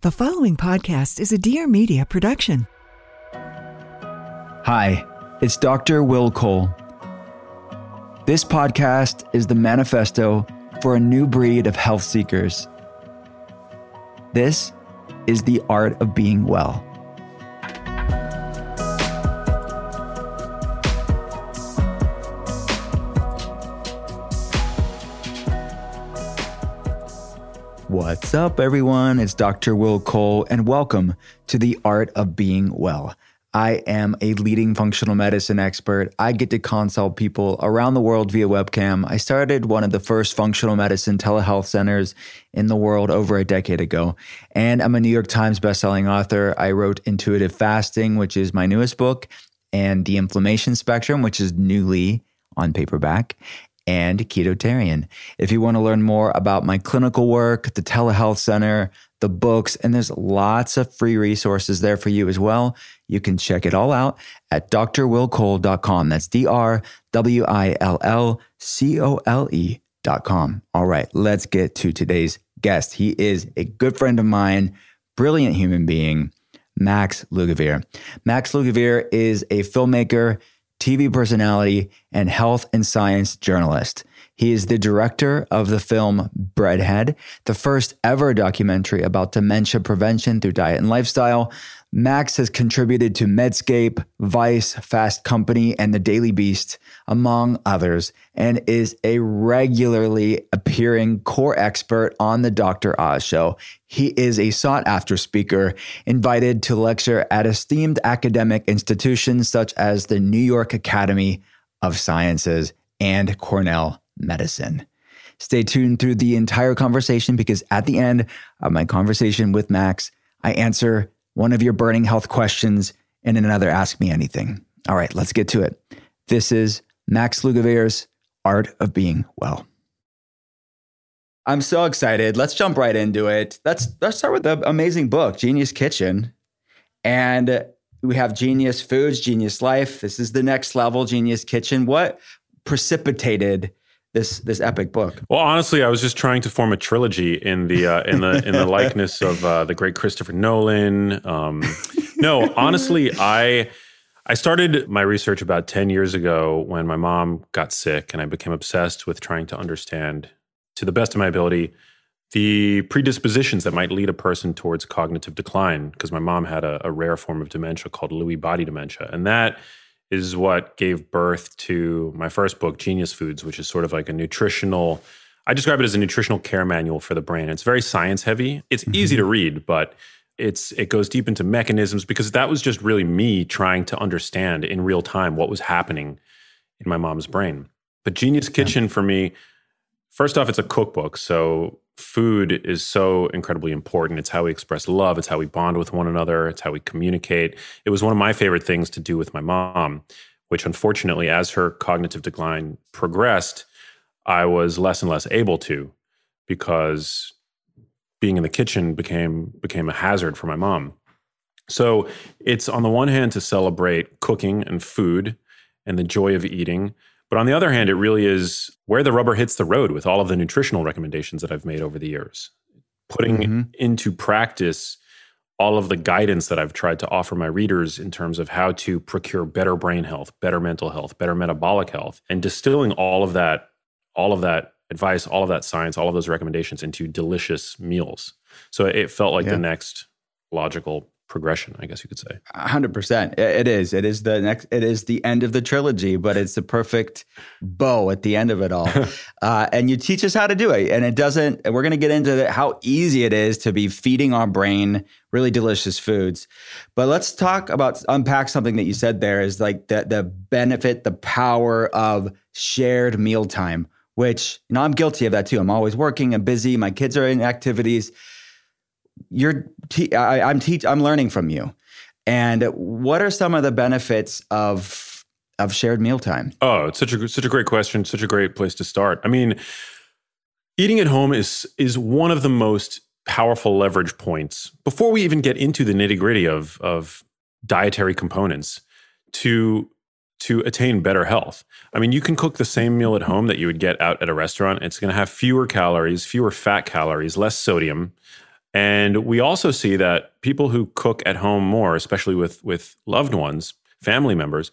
The following podcast is a Dear Media production. Hi, it's Dr. Will Cole. This podcast is the manifesto for a new breed of health seekers. This is the art of being well. What's up, everyone? It's Dr. Will Cole, and welcome to the Art of Being Well. I am a leading functional medicine expert. I get to consult people around the world via webcam. I started one of the first functional medicine telehealth centers in the world over a decade ago. And I'm a New York Times bestselling author. I wrote Intuitive Fasting, which is my newest book, and The Inflammation Spectrum, which is newly on paperback and Ketotarian. If you want to learn more about my clinical work, the telehealth center, the books, and there's lots of free resources there for you as well. You can check it all out at drwillcole.com. That's D R W I L L C O L E.com. All right, let's get to today's guest. He is a good friend of mine, brilliant human being, Max Lugavere. Max Lugavere is a filmmaker TV personality, and health and science journalist. He is the director of the film Breadhead, the first ever documentary about dementia prevention through diet and lifestyle. Max has contributed to Medscape, Vice, Fast Company, and The Daily Beast, among others, and is a regularly appearing core expert on The Dr. Oz Show. He is a sought after speaker, invited to lecture at esteemed academic institutions such as the New York Academy of Sciences and Cornell Medicine. Stay tuned through the entire conversation because at the end of my conversation with Max, I answer one of your burning health questions and another Ask Me Anything. All right, let's get to it. This is Max Lugavere's Art of Being Well. I'm so excited. Let's jump right into it. Let's let's start with the amazing book, Genius Kitchen. And we have Genius Foods, Genius Life. This is the next level, Genius Kitchen. What precipitated this this epic book? Well, honestly, I was just trying to form a trilogy in the uh, in the in the likeness of uh, the great Christopher Nolan. Um, no, honestly, I I started my research about ten years ago when my mom got sick, and I became obsessed with trying to understand, to the best of my ability, the predispositions that might lead a person towards cognitive decline. Because my mom had a, a rare form of dementia called Lewy body dementia, and that is what gave birth to my first book, Genius Foods, which is sort of like a nutritional. I describe it as a nutritional care manual for the brain. It's very science heavy. It's mm-hmm. easy to read, but it's it goes deep into mechanisms because that was just really me trying to understand in real time what was happening in my mom's brain. But Genius Kitchen yeah. for me, first off, it's a cookbook, so food is so incredibly important. It's how we express love, it's how we bond with one another, it's how we communicate. It was one of my favorite things to do with my mom, which unfortunately, as her cognitive decline progressed, I was less and less able to because being in the kitchen became became a hazard for my mom. So it's on the one hand to celebrate cooking and food and the joy of eating, but on the other hand, it really is where the rubber hits the road with all of the nutritional recommendations that I've made over the years. Putting mm-hmm. into practice all of the guidance that I've tried to offer my readers in terms of how to procure better brain health, better mental health, better metabolic health, and distilling all of that, all of that advice, all of that science, all of those recommendations into delicious meals. So it felt like yeah. the next logical progression, I guess you could say. hundred percent. It is. It is the next. It is the end of the trilogy, but it's the perfect bow at the end of it all. uh, and you teach us how to do it, and it doesn't. We're going to get into the, how easy it is to be feeding our brain really delicious foods. But let's talk about unpack something that you said there is like the the benefit, the power of shared mealtime. Which you know, I'm guilty of that too. I'm always working. I'm busy. My kids are in activities you're te- I, I'm teach I'm learning from you. And what are some of the benefits of of shared mealtime? Oh, it's such a such a great question, such a great place to start. I mean, eating at home is is one of the most powerful leverage points before we even get into the nitty gritty of of dietary components to to attain better health. I mean, you can cook the same meal at home that you would get out at a restaurant. It's going to have fewer calories, fewer fat calories, less sodium, and we also see that people who cook at home more, especially with, with loved ones, family members,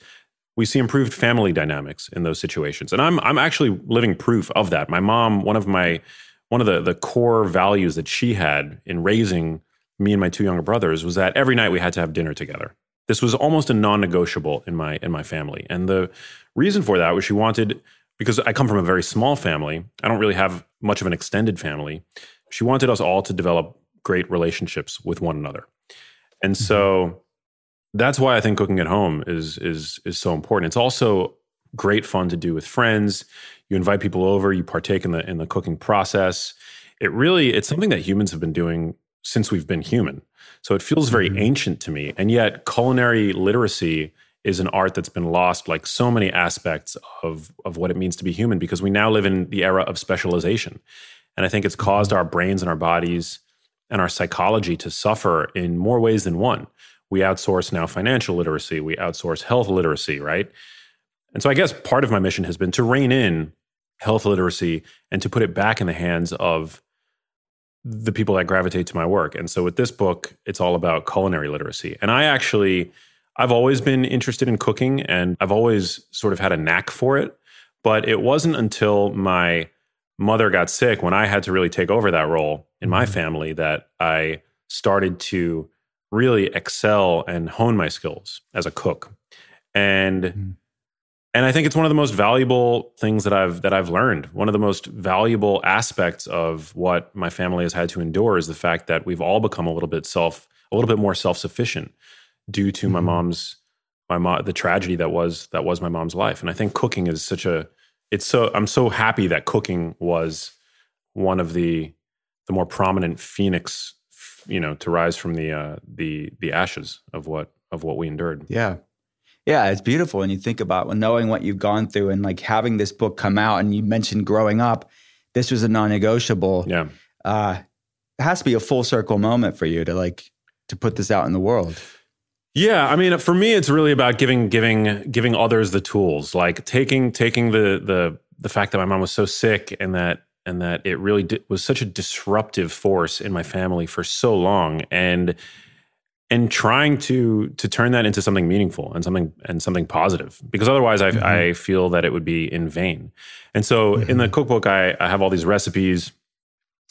we see improved family dynamics in those situations. And I'm I'm actually living proof of that. My mom, one of my one of the the core values that she had in raising me and my two younger brothers was that every night we had to have dinner together. This was almost a non-negotiable in my in my family. And the reason for that was she wanted because I come from a very small family. I don't really have much of an extended family. She wanted us all to develop great relationships with one another. And mm-hmm. so that's why I think cooking at home is is is so important. It's also great fun to do with friends. You invite people over, you partake in the in the cooking process. It really it's something that humans have been doing since we've been human. So it feels very mm-hmm. ancient to me. And yet culinary literacy is an art that's been lost like so many aspects of of what it means to be human because we now live in the era of specialization. And I think it's caused mm-hmm. our brains and our bodies and our psychology to suffer in more ways than one. We outsource now financial literacy, we outsource health literacy, right? And so I guess part of my mission has been to rein in health literacy and to put it back in the hands of the people that gravitate to my work. And so with this book, it's all about culinary literacy. And I actually I've always been interested in cooking and I've always sort of had a knack for it, but it wasn't until my mother got sick, when I had to really take over that role in my mm-hmm. family, that I started to really excel and hone my skills as a cook. And mm-hmm. and I think it's one of the most valuable things that I've that I've learned. One of the most valuable aspects of what my family has had to endure is the fact that we've all become a little bit self a little bit more self-sufficient due to mm-hmm. my mom's my mom the tragedy that was that was my mom's life. And I think cooking is such a it's so I'm so happy that cooking was one of the the more prominent phoenix, you know, to rise from the uh, the the ashes of what of what we endured. Yeah. Yeah, it's beautiful. And you think about well, knowing what you've gone through and like having this book come out, and you mentioned growing up, this was a non-negotiable. Yeah. Uh, it has to be a full circle moment for you to like to put this out in the world. Yeah, I mean, for me, it's really about giving giving giving others the tools, like taking taking the the the fact that my mom was so sick and that and that it really was such a disruptive force in my family for so long, and and trying to to turn that into something meaningful and something and something positive, because otherwise, I mm-hmm. I feel that it would be in vain. And so, mm-hmm. in the cookbook, I, I have all these recipes,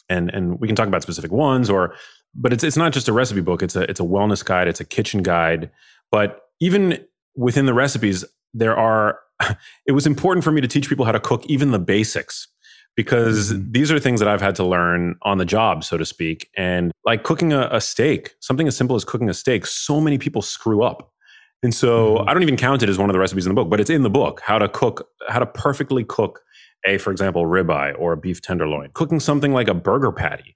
and and we can talk about specific ones or but it's it's not just a recipe book. It's a it's a wellness guide. It's a kitchen guide. But even within the recipes, there are. It was important for me to teach people how to cook even the basics because mm-hmm. these are things that I've had to learn on the job, so to speak. And like cooking a, a, steak, something as simple as cooking a steak, so many people screw up. And so mm-hmm. I don't even count it as one of the recipes in the book, but it's in the book how to cook, how to perfectly cook a, for example, ribeye or a beef tenderloin. Cooking something like a burger patty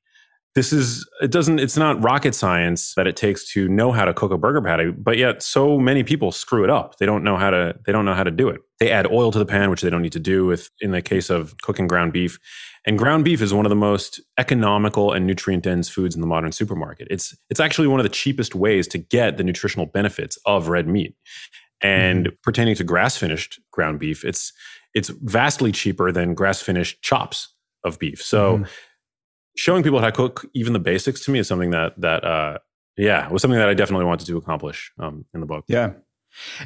this is it doesn't it's not rocket science that it takes to know how to cook a burger patty but yet so many people screw it up. They don't know how to they don't know how to do it. They add oil to the pan which they don't need to do with in the case of cooking ground beef. And ground beef is one of the most economical and nutrient dense foods in the modern supermarket. It's it's actually one of the cheapest ways to get the nutritional benefits of red meat. And mm-hmm. pertaining to grass finished ground beef it's it's vastly cheaper than grass finished chops of beef. So mm-hmm showing people how to cook even the basics to me is something that that uh, yeah was something that I definitely wanted to accomplish um, in the book. Yeah.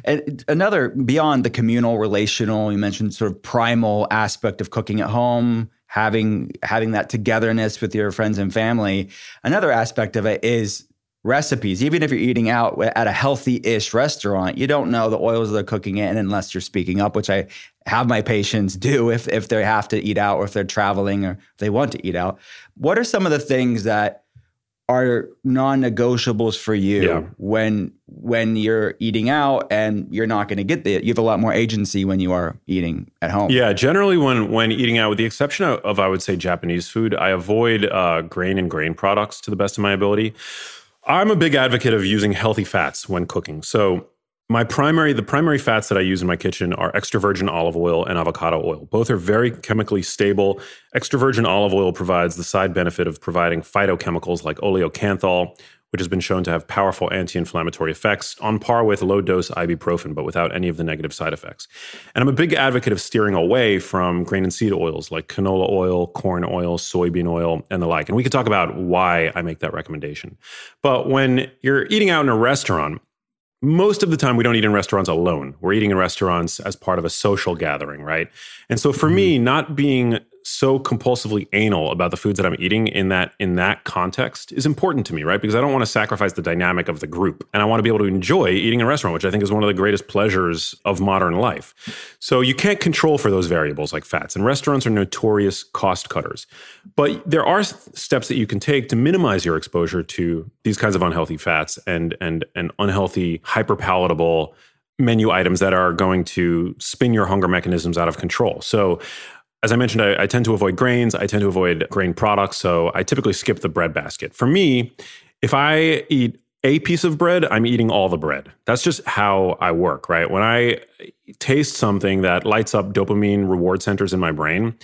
And another beyond the communal, relational, you mentioned sort of primal aspect of cooking at home, having having that togetherness with your friends and family. Another aspect of it is recipes, even if you're eating out at a healthy ish restaurant, you don't know the oils they're cooking in unless you're speaking up, which I have my patients do if, if they have to eat out or if they're traveling or they want to eat out. What are some of the things that are non-negotiables for you Yeah. when when you're eating out and you're not going to get the you have a lot more agency when you are eating at home. Yeah, generally when when eating out, with the exception of, of I would say Japanese food, I avoid uh, grain and grain products to the best of my ability. I'm a big advocate of using healthy fats when cooking. So my primary the primary fats that I use in my kitchen are extra virgin olive oil and avocado oil. Both are very chemically stable. Extra virgin olive oil provides the side benefit of providing phytochemicals like oleocanthal, which has been shown to have powerful anti-inflammatory effects on par with low dose ibuprofen but without any of the negative side effects. And I'm a big advocate of steering away from grain and seed oils like canola oil, corn oil, soybean oil and the like. And we could talk about why I make that recommendation. But when you're eating out in a restaurant, most of the time we don't eat in restaurants alone. We're eating in restaurants as part of a social gathering, right? And so for mm-hmm. me, not being so compulsively anal about the foods that I'm eating in that in that context is important to me, right? Because I don't want to sacrifice the dynamic of the group and I want to be able to enjoy eating in a restaurant, which I think is one of the greatest pleasures of modern life. So you can't control for those variables like fats and restaurants are notorious cost cutters. But there are steps that you can take to minimize your exposure to these kinds of unhealthy fats and and and unhealthy hyperpalatable menu items that are going to spin your hunger mechanisms out of control. So as I mentioned, I, I, tend to avoid grains. I tend to avoid grain products. So I typically skip the bread basket. For me, if I eat a piece of bread, I'm eating all the bread. That's just how I work, right? When I taste something that lights up dopamine reward centers in my brain,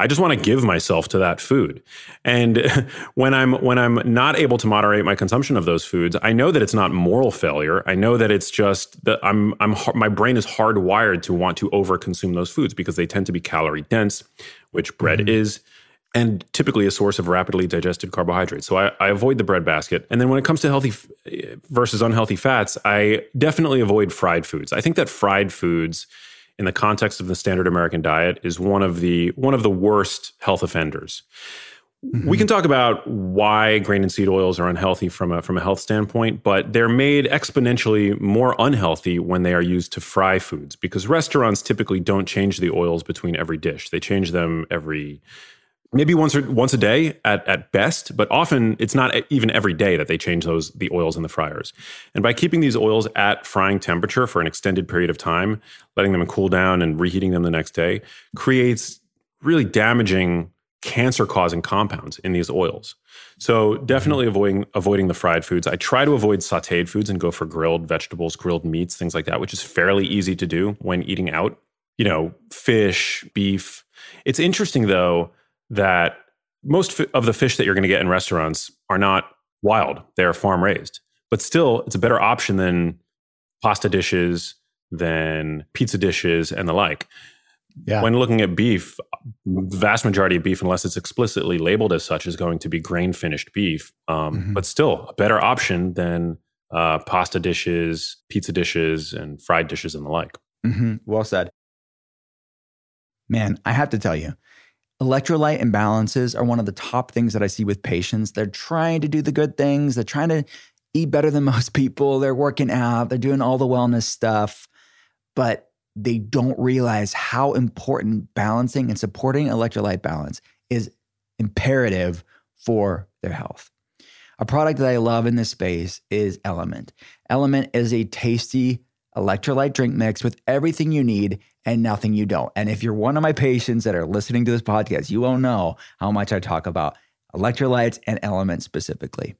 I just want to give myself to that food. And when I'm when I'm not able to moderate my consumption of those foods, I know that it's not moral failure. I know that it's just that I'm I'm my brain is hardwired to want to overconsume those foods because they tend to be calorie dense, which bread mm-hmm. is and typically a source of rapidly digested carbohydrates. So I, I, avoid the bread basket. And then when it comes to healthy f- versus unhealthy fats, I definitely avoid fried foods. I think that fried foods in the context of the standard American diet is one of the one of the worst health offenders. Mm-hmm. We can talk about why grain and seed oils are unhealthy from a from a health standpoint, but they're made exponentially more unhealthy when they are used to fry foods because restaurants typically don't change the oils between every dish. They change them every maybe once or once a day at, at best but often it's not even every day that they change those the oils in the fryers. And by keeping these oils at frying temperature for an extended period of time letting them cool down and reheating them the next day creates really damaging cancer causing compounds in these oils. So mm-hmm. definitely avoiding avoiding the fried foods. I try to avoid sauteed foods and go for grilled vegetables grilled meats things like that which is fairly easy to do when eating out. You know fish beef. It's interesting though that most of the fish that you're going to get in restaurants are not wild, they're farm raised. But still, it's a better option than pasta dishes, than pizza dishes, and the like. Yeah. When looking at beef, the vast majority of beef, unless it's explicitly labeled as such, is going to be grain finished beef. Um, mm-hmm. But still, a better option than uh, pasta dishes, pizza dishes, and fried dishes and the like. Mm-hmm. Well said. Man, I have to tell you, Electrolyte imbalances are one of the top things that I see with patients. They're trying to do the good things, they're trying to eat better than most people, they're working out, they're doing all the wellness stuff, but they don't realize how important balancing and supporting electrolyte balance is imperative for their health. A product that I love in this space is Element. Element is a tasty electrolyte drink mix with everything you need and nothing you don't. And if you're one of my patients that are listening to this podcast, you will know how much I talk about electrolytes and elements specifically.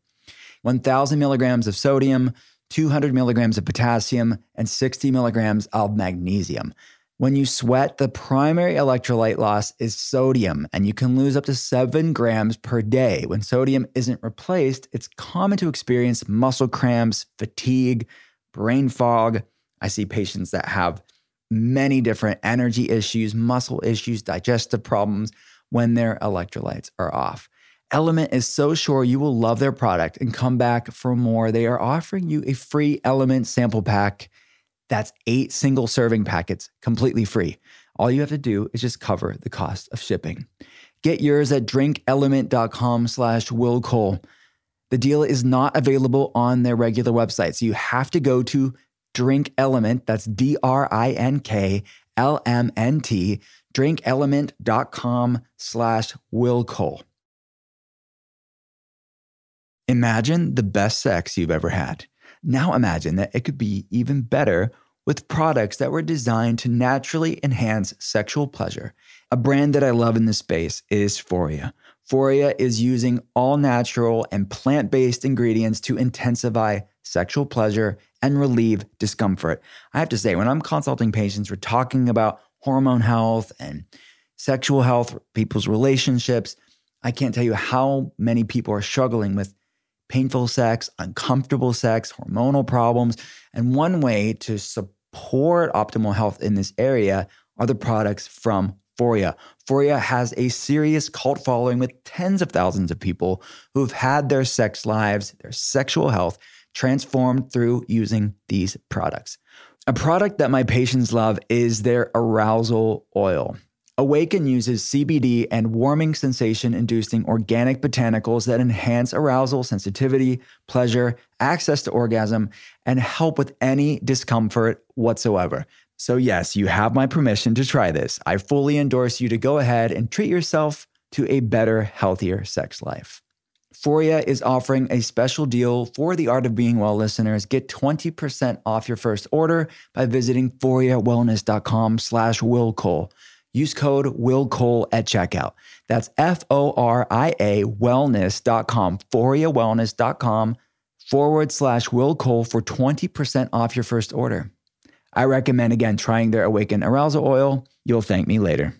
1000 milligrams of sodium, 200 milligrams of potassium, and 60 milligrams of magnesium. When you sweat, the primary electrolyte loss is sodium, and you can lose up to seven grams per day. When sodium isn't replaced, it's common to experience muscle cramps, fatigue, brain fog. I see patients that have many different energy issues, muscle issues, digestive problems when their electrolytes are off. Element is so sure you will love their product and come back for more. They are offering you a free Element sample pack. That's eight single serving packets completely free. All you have to do is just cover the cost of shipping. Get yours at drinkelement.com slash Will Cole. The deal is not available on their regular website. So you have to go to Drink Element, that's D R I N K L M N T, drinkelement.com slash Will Cole. Imagine the best sex you've ever had. Now imagine that it could be even better with products that were designed to naturally enhance sexual pleasure. A brand that I love in this space is Foria. Foria is using all natural and plant based ingredients to intensify sexual pleasure and relieve discomfort. I have to say, when I'm consulting patients, we're talking about hormone health and sexual health, people's relationships. I can't tell you how many people are struggling with painful sex, uncomfortable sex, hormonal problems. And one way to support optimal health in this area are the products from Foria. Foria has a serious cult following with tens of thousands of people who've had their sex lives, their sexual health transformed through using these products. A product that my patients love is their arousal oil. Awaken uses CBD and warming sensation inducing organic botanicals that enhance arousal, sensitivity, pleasure, access to orgasm, and help with any discomfort whatsoever. So, yes, you have my permission to try this. I fully endorse you to go ahead and treat yourself to a better, healthier sex life. Foria is offering a special deal for the Art of Being Well listeners. Get 20% off your first order by visiting foriawellness.com slash willcole. Use code WillCole at checkout. That's F O R I A wellness.com, foriawellness.com forward slash willcole for 20% off your first order. I recommend again trying their Awaken Arousal Oil. You'll thank me later.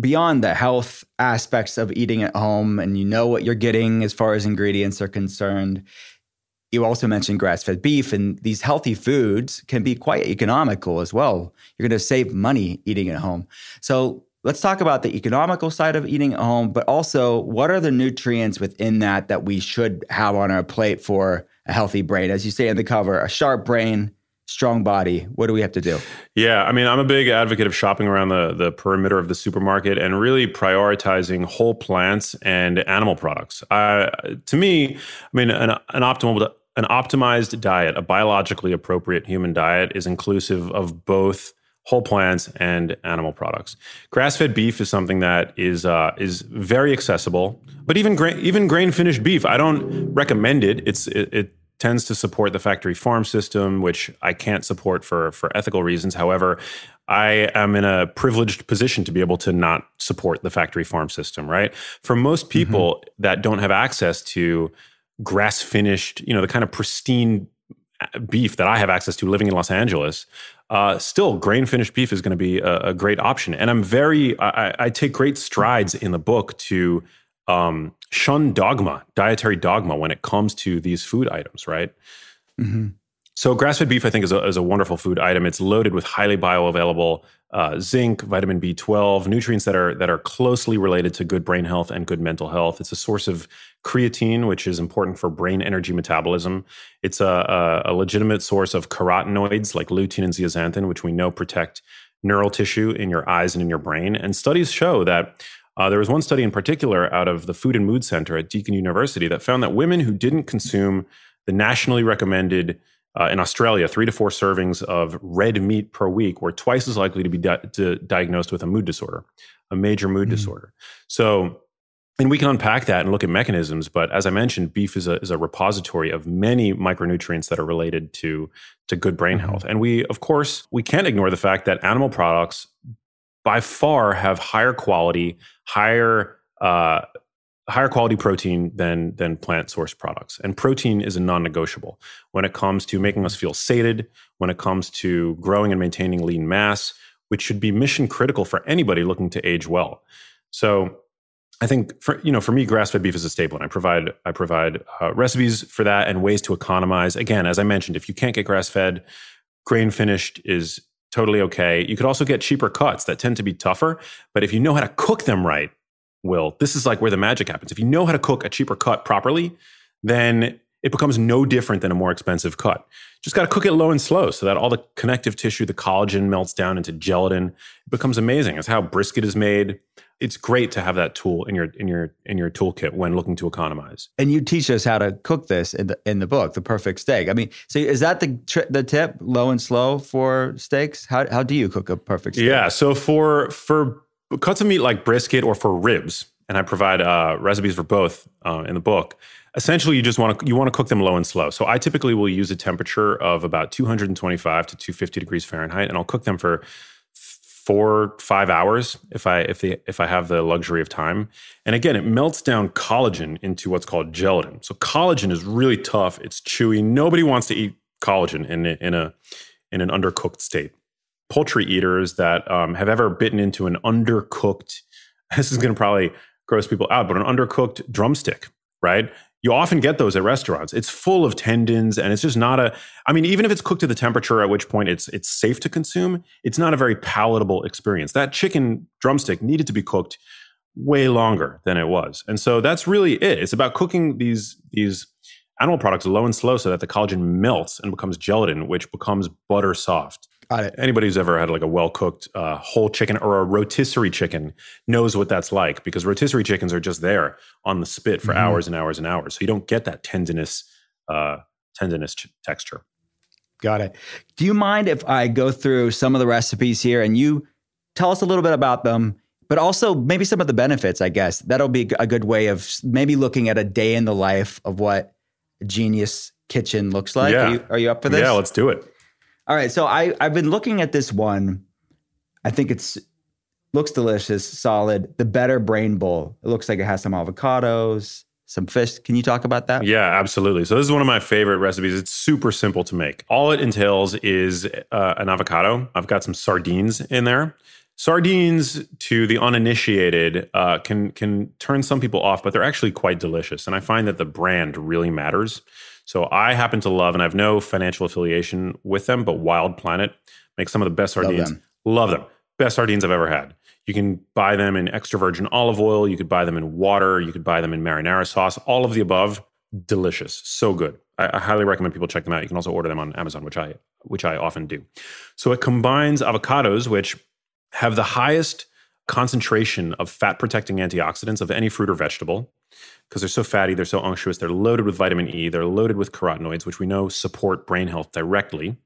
Beyond the health aspects of eating at home and you know what you're getting as far as ingredients are concerned you also mentioned grass-fed beef and these healthy foods can be quite economical as well. You're going to save money eating at home. So let's talk about the economical side of eating at home but also what are the nutrients within that that we should have on our plate for a healthy brain? As you say in the cover a sharp brain strong body what do we have to do yeah i mean i'm a big advocate of shopping around the the perimeter of the supermarket and really prioritizing whole plants and animal products uh, to me i mean an, an optimal an optimized diet a biologically appropriate human diet is inclusive of both whole plants and animal products. Grass-fed beef is something that is uh, is very accessible, but even gra- even grain-finished beef, I don't recommend it. It's it, it tends to support the factory farm system, which I can't support for for ethical reasons. However, I am in a privileged position to be able to not support the factory farm system, right? For most mm-hmm. people mm-hmm. that don't have access to grass finished, you know, the kind of pristine uh, beef that I have access to living in Los Angeles, uh, still grain finished beef is going to be a, a, great option. And I'm very, I, I, take great strides in the book to um, shun dogma, dietary dogma, when it comes to these food items, right? Mm-hmm. So, grass fed beef, I think, is a, is a, wonderful food item. It's loaded with highly bioavailable uh, zinc, vitamin B12, nutrients that are that are closely related to good brain health and good mental health. It's a source of creatine, which is important for brain energy metabolism. It's a, a, a legitimate source of carotenoids like lutein and zeaxanthin, which we know protect neural tissue in your eyes and in your brain. And studies show that uh, there was one study in particular out of the Food and Mood Center at Deakin University that found that women who didn't consume the nationally recommended uh, in Australia three to four servings of red meat per week were twice as likely to be di- to diagnosed with a mood disorder, a major mood mm-hmm. disorder. So, and we can unpack that and look at mechanisms. But as I mentioned, beef is a, is a repository of many micronutrients that are related to to good brain mm-hmm. health. And we, of course, we can't ignore the fact that animal products by far have higher quality, higher uh, higher quality protein than than plant source products. And protein is a non-negotiable when it comes to making us feel sated, when it comes to growing and maintaining lean mass, which should be mission critical for anybody looking to age well. So I think for you know for me, grass fed beef is a staple, and I provide I provide uh, recipes for that and ways to economize. Again, as I mentioned, if you can't get grass fed, grain finished is totally okay. You could also get cheaper cuts that tend to be tougher, but if you know how to cook them right, Will, this is like where the magic happens. If you know how to cook a cheaper cut properly, then it becomes no different than a more expensive cut. Just got to cook it low and slow so that all the connective tissue, the collagen melts down into gelatin. It becomes amazing. It's how brisket is made. It's great to have that tool in your in your in your toolkit when looking to economize. And you teach us how to cook this in the in the book, the perfect steak. I mean, so is that the tri- the tip, low and slow for steaks? How how do you cook a perfect steak? Yeah, so for for cuts of meat like brisket or for ribs, and I provide uh, recipes for both uh, in the book essentially you just want to you want to cook them low and slow so i typically will use a temperature of about 225 to 250 degrees fahrenheit and i'll cook them for four five hours if i if the if i have the luxury of time. And again it melts down collagen into what's called gelatin. So collagen is really tough. It's chewy. Nobody wants to eat collagen in in a in an undercooked state. Poultry eaters that um, have ever bitten into an undercooked this is going to probably gross people out but an undercooked drumstick right you often get those at restaurants. It's full of tendons and it's just not a I mean even if it's cooked to the temperature at which point it's it's safe to consume, it's not a very palatable experience. That chicken drumstick needed to be cooked way longer than it was. And so that's really it. It's about cooking these these animal products low and slow so that the collagen melts and becomes gelatin which becomes butter soft. Got it. Anybody who's ever had like a well cooked uh, whole chicken or a rotisserie chicken knows what that's like because rotisserie chickens are just there on the spit for Mhm. hours and hours and hours. So you don't get that tendinous, uh, tendinous ch- texture. Got it. Do you mind if I go through some of the recipes here and you tell us a little bit about them, but also maybe some of the benefits, I guess? That'll be a good way of maybe looking at a day in the life of what a genius kitchen looks like. Yeah. Are, you, are you up for this? Yeah, let's do it. All right. So I, I've been looking at this one. I think it's looks delicious, solid. The better brain bowl. It looks like it has some avocados, some fish. Can you talk about that? Yeah, absolutely. So this is one of my favorite recipes. It's super simple to make. All it entails is uh, an avocado. I've got some sardines in there. Sardines, to the uninitiated, uh, can can turn some people off, but they're actually quite delicious. And I find that the brand really matters. So I happen to love, and I have no financial affiliation with them, but Wild Planet makes some of the best Love sardines. them. Love them. Best sardines I've ever had. You can buy them in extra virgin olive oil. You could buy them in water. You could buy them in marinara sauce. All of the above, delicious, so good. I, I highly recommend people check them out. You can also order them on Amazon, which I which I often do. So it combines avocados, which have the highest concentration of fat protecting antioxidants of any fruit or vegetable because they're so fatty, they're so unctuous, they're loaded with vitamin E, they're loaded with carotenoids, which we know support brain health directly.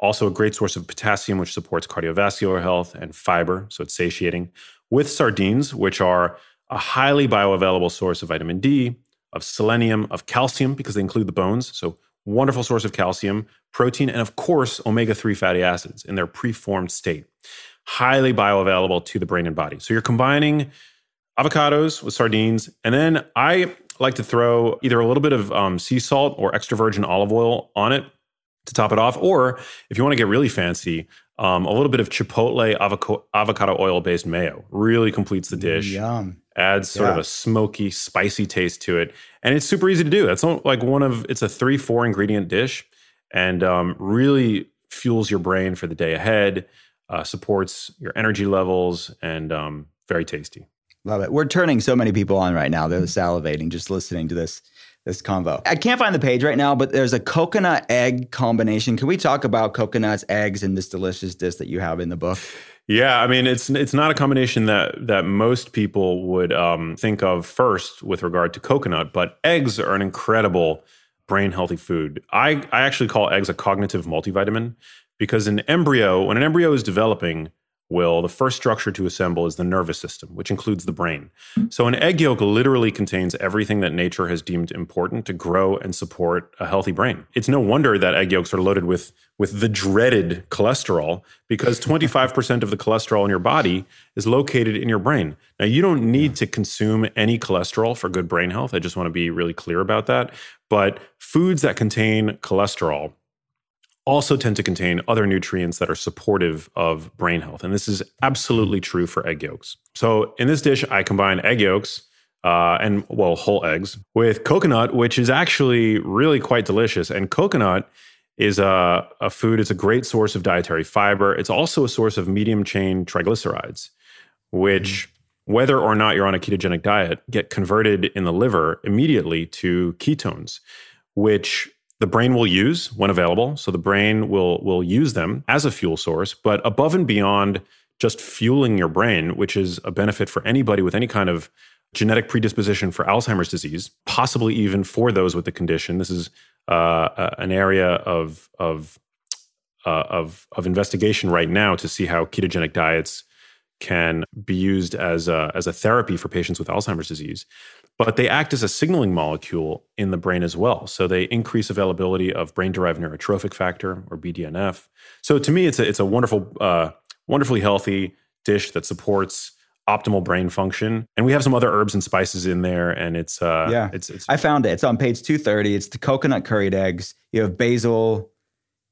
Also, a great source of potassium, which supports cardiovascular health, and fiber, so it's satiating. With sardines, which are a highly bioavailable source of vitamin D, of selenium, of calcium, because they include the bones. So, wonderful source of calcium, protein, and of course, omega 3 fatty acids in their preformed state. Highly bioavailable to the brain and body. So, you're combining avocados with sardines. And then I like to throw either a little bit of um, sea salt or extra virgin olive oil on it to top it off. Or if you want to get really fancy, um, a little bit of chipotle avoca- avocado oil based mayo really completes the dish. Yum. Adds sort of a smoky, spicy taste to it, and it's super easy to do. That's like one of it's a three, four ingredient dish, and um, really fuels your brain for the day ahead. Uh, supports your energy levels, and um, very tasty. Love it. We're turning so many people on right now. They're salivating just listening to this this convo. I can't find the page right now, but there's a coconut egg combination. Can we talk about coconuts, eggs, and this delicious dish that you have in the book? Yeah, I mean it's it's not a combination that that most people would um, think of first with regard to coconut, but eggs are an incredible brain healthy food. I I actually call eggs a cognitive multivitamin because an embryo when an embryo is developing will the first structure to assemble is the nervous system which includes the brain. So an egg yolk literally contains everything that nature has deemed important to grow and support a healthy brain. It's no wonder that egg yolks are loaded with with the dreaded cholesterol because 25% of the cholesterol in your body is located in your brain. Now you don't need to consume any cholesterol for good brain health. I just want to be really clear about that. But foods that contain cholesterol also tend to contain other nutrients that are supportive of brain health. And this is absolutely true for egg yolks. So in this dish, I combine egg yolks uh, and, well, whole eggs with coconut, which is actually really quite delicious. And coconut is a, a food, it's a great source of dietary fiber. It's also a source of medium chain triglycerides, which, mm. whether or not you're on a ketogenic diet, get converted in the liver immediately to ketones, which the brain will use when available. So the brain will will use them as a fuel source, but above and beyond just fueling your brain, which is a benefit for anybody with any kind of genetic predisposition for Alzheimer's disease, possibly even for those with the condition. This is uh, an area of of uh, of of investigation right now to see how ketogenic diets can be used as a, as a therapy for patients with Alzheimer's disease but they act as a signaling molecule in the brain as well. So they increase availability of brain-derived neurotrophic factor or BDNF. So to me, it's a it's a wonderful, uh, wonderfully healthy dish that supports optimal brain function. And we have some other herbs and spices in there, and it's uh, yeah, it's, it's I found it. It's on page two thirty. It's the coconut curried eggs. You have basil.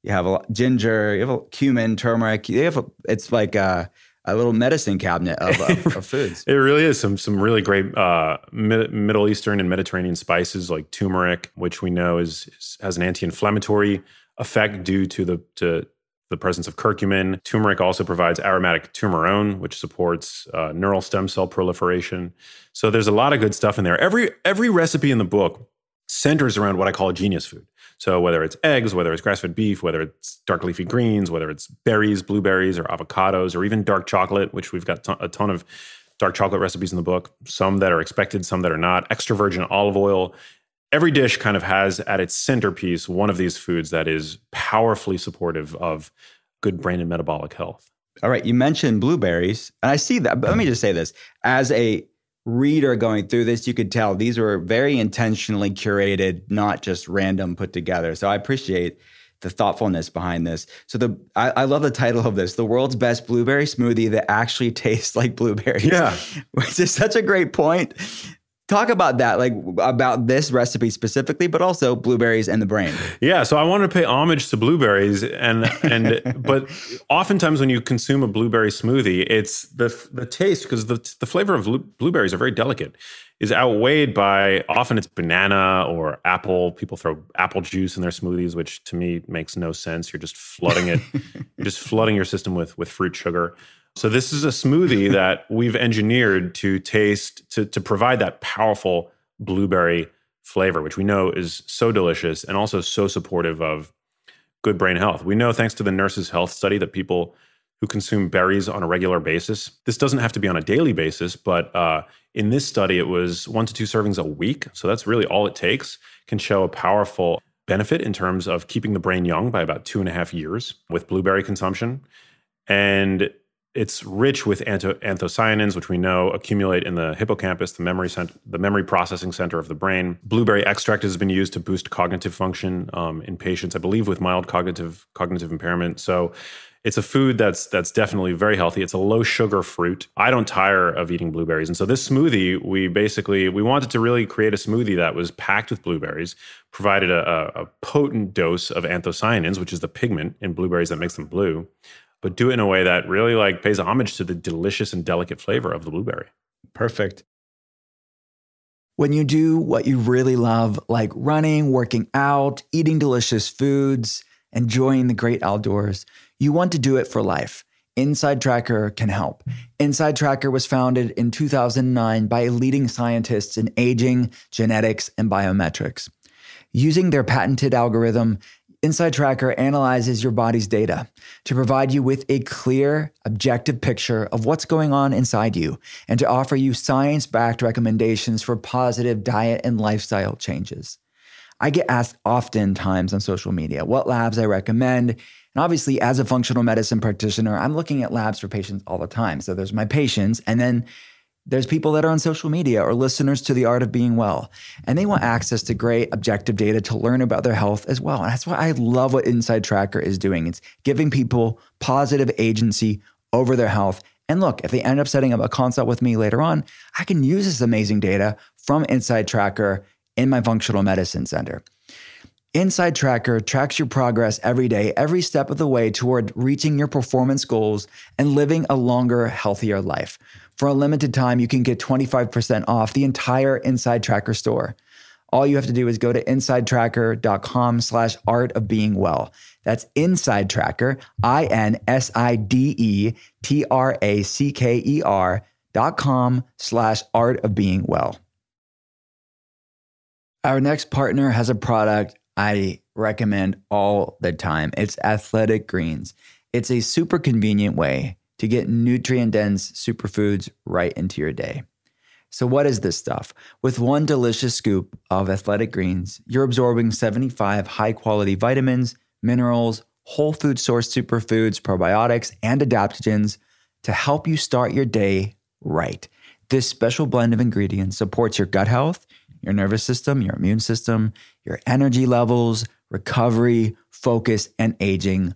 You have a ginger. You have a cumin, turmeric. You have a. It's like uh a little medicine cabinet of, of, of foods. it really is some some really great uh, Mid- Middle Eastern and Mediterranean spices like turmeric, which we know is, is has an anti-inflammatory effect due to the to the presence of curcumin. Turmeric also provides aromatic turmerone, which supports uh, neural stem cell proliferation. So there's a lot of good stuff in there. Every every recipe in the book centers around what I call a genius food. So whether it's eggs, whether it's grass-fed beef, whether it's dark leafy greens, whether it's berries, blueberries, or avocados, or even dark chocolate, which we've got a ton of dark chocolate recipes in the book, some that are expected, some that are not, extra virgin olive oil. Every dish kind of has at its centerpiece one of these foods that is powerfully supportive of good brain and metabolic health. All right, you mentioned blueberries, and I see that. But let me just say this: as a reader going through this, you could tell these were very intentionally curated, not just random put together. So I appreciate the thoughtfulness behind this. So the I, I, love the title of this, the world's best blueberry smoothie that actually tastes like blueberries. Yeah. Which is such a great point talk about that like about this recipe specifically but also blueberries and the brain. Yeah so i want to pay homage to blueberries and and but oftentimes when you consume a blueberry smoothie it's the the taste because the the flavor of blueberries are very delicate is outweighed by often it's banana or apple. People throw apple juice in their smoothies which to me makes no sense. You're just flooding it. You're just flooding your system with with fruit sugar so this is a smoothie that we've engineered to taste to to provide that powerful blueberry flavor, which we know is so delicious and also so supportive of good brain health. We know thanks to the Nurses Health study that people who consume berries on a regular basis. This doesn't have to be on a daily basis, but uh, in this study, it was one to two servings a week. So that's really all it takes. Can show a powerful benefit in terms of keeping the brain young by about two and a half years with blueberry consumption. And it's rich with anthocyanins, which we know accumulate in the hippocampus, the memory cent- the memory processing center of the brain. Blueberry extract has been used to boost cognitive function um, in patients, I believe, with mild cognitive cognitive impairment. So. It's a food that's that's definitely very healthy. It's a low sugar fruit. I don't tire of eating blueberries, and so this smoothie, we basically we wanted to really create a smoothie that was packed with blueberries, provided a, a, a potent dose of anthocyanins, which is the pigment in blueberries that makes them blue, but do it in a way that really like pays homage to the delicious and delicate flavor of the blueberry. Perfect. When you do what you really love, like running, working out, eating delicious foods, enjoying the great outdoors, you want to do it for life. Inside Tracker can help. Inside Tracker was founded in 2009 by leading scientists in aging, genetics, and biometrics. Using their patented algorithm, Inside Tracker analyzes your body's data to provide you with a clear, objective picture of what's going on inside you and to offer you science backed recommendations for positive diet and lifestyle changes. I get asked oftentimes on social media what labs I recommend. And obviously, as a functional medicine practitioner, I'm looking at labs for patients all the time. So there's my patients, and then there's people that are on social media or listeners to the art of being well, and they want access to great objective data to learn about their health as well. And that's why I love what Inside Tracker is doing. It's giving people positive agency over their health. And look, if they end up setting up a consult with me later on, I can use this amazing data from Inside Tracker in my functional medicine center. Inside Tracker tracks your progress every day, every step of the way toward reaching your performance goals and living a longer, healthier life. For a limited time, you can get 25% off the entire Inside Tracker store. All you have to do is go to insidetracker.com slash art of being well. That's Inside Tracker, I N S I D E T R A C K E R dot com slash art of being well. Our next partner has a product I recommend all the time. It's Athletic Greens. It's a super convenient way to get nutrient dense superfoods right into your day. So, what is this stuff? With one delicious scoop of athletic greens, you're absorbing 75 high quality vitamins, minerals, whole food source superfoods, probiotics, and adaptogens to help you start your day right. This special blend of ingredients supports your gut health, your nervous system, your immune system, your energy levels, recovery, focus, and aging,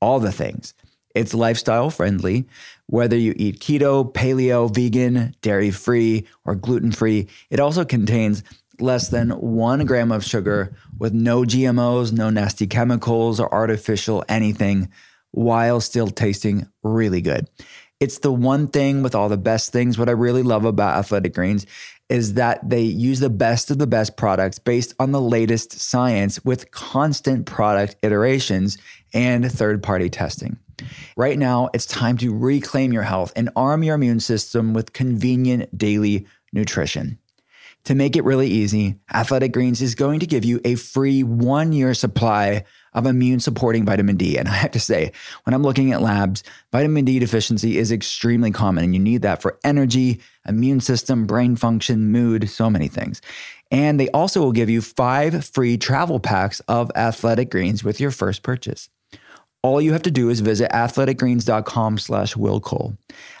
all the things. It's lifestyle friendly. Whether you eat keto, paleo, vegan, dairy free, or gluten free, it also contains less than one gram of sugar with no GMOs, no nasty chemicals, or artificial anything, while still tasting really good. It's the one thing with all the best things. What I really love about Athletic Greens is that they use the best of the best products based on the latest science with constant product iterations and third party testing. Right now, it's time to reclaim your health and arm your immune system with convenient daily nutrition. To make it really easy, Athletic Greens is going to give you a free one year supply of immune supporting vitamin D. And I have to say, when I'm looking at labs, vitamin D deficiency is extremely common, and you need that for energy, immune system, brain function, mood, so many things. And they also will give you five free travel packs of Athletic Greens with your first purchase. All you have to do is visit athleticgreens.com slash Will Cole.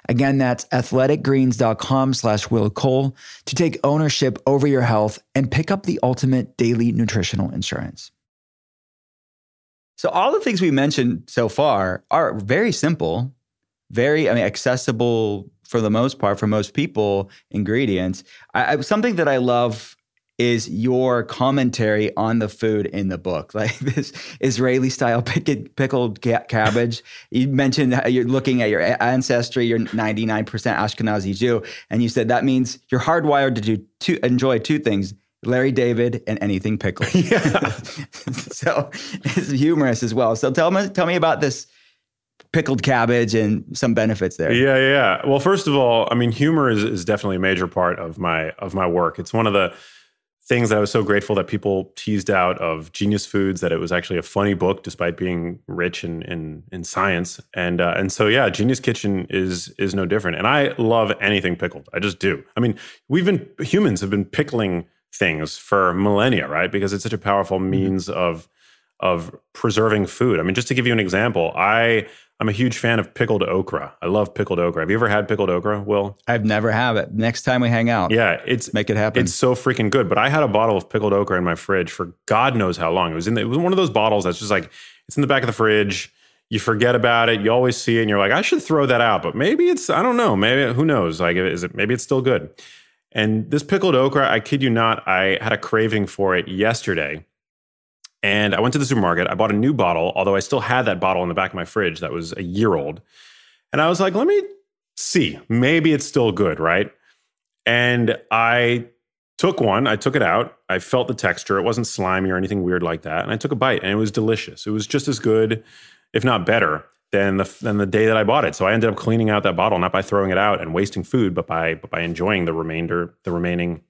Again, that's athleticgreens.com slash Will Cole to take ownership over your health and pick up the ultimate daily nutritional insurance. So all the things we mentioned so far are very simple, very I mean accessible for the most part for most people ingredients. I, I, something that I love is your commentary on the food in the book, like this Israeli style pickled cabbage. You mentioned you're looking at your ancestry, you're 99% Ashkenazi Jew, and you said that means you're hardwired to do to enjoy two things Larry David and anything pickled. Yeah. so it's humorous as well. So tell me, tell me about this pickled cabbage and some benefits there. Yeah, yeah. Well, first of all, I mean, humor is, is definitely a major part of my of my work. It's one of the things that I was so grateful that people teased out of Genius Foods that it was actually a funny book despite being rich in in, in science. And uh, and so yeah, Genius Kitchen is is no different. And I love anything pickled. I just do. I mean, we've been humans have been pickling things for millennia, right? Because it's such a powerful mm-hmm. means mm-hmm. of of preserving food. I mean, just to give you an example, I I'm a huge fan of pickled okra. I love pickled okra. Have you ever had pickled okra, Will? I've never had it. Next time we hang out, yeah, it's make it happen. It's so freaking good. But I had a bottle of pickled okra in my fridge for God knows how long. It was in the, it was one of those bottles that's just like it's in the back of the fridge. You forget about it. You always see it, and you're like, I should throw that out. But maybe it's I don't know. Maybe who knows? Like, is it maybe it's still good? And this pickled okra, I kid you not, I had a craving for it yesterday. And I went to the supermarket. I bought a new bottle, although I still had that bottle in the back of my fridge that was a year old. And I was like, let me see. Maybe it's still good, right? And I took one, I took it out. I felt the texture. It wasn't slimy or anything weird like that. And I took a bite and it was delicious. It was just as good, if not better, than the than the day that I bought it. So I ended up cleaning out that bottle, not by throwing it out and wasting food, but by but by enjoying the remainder, the remaining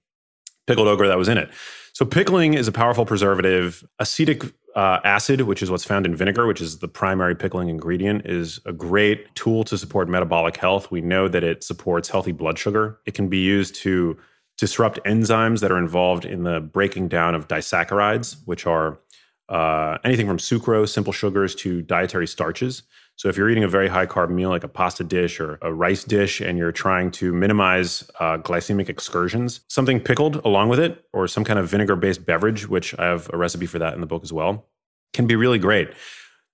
pickled okra that was in it. So pickling is a powerful preservative. Acetic uh, acid, which is what's found in vinegar, which is the primary pickling ingredient, is a great tool to support metabolic health. We know that it supports healthy blood sugar. It can be used to disrupt enzymes that are involved in the breaking down of disaccharides, which are uh, anything from sucrose, simple sugars, to dietary starches. So if you're eating a very high carb meal like a pasta dish or a rice dish and you're trying to minimize uh, glycemic excursions, something pickled along with it or some kind of vinegar based beverage, which I have a recipe for that in the book as well, can be really great.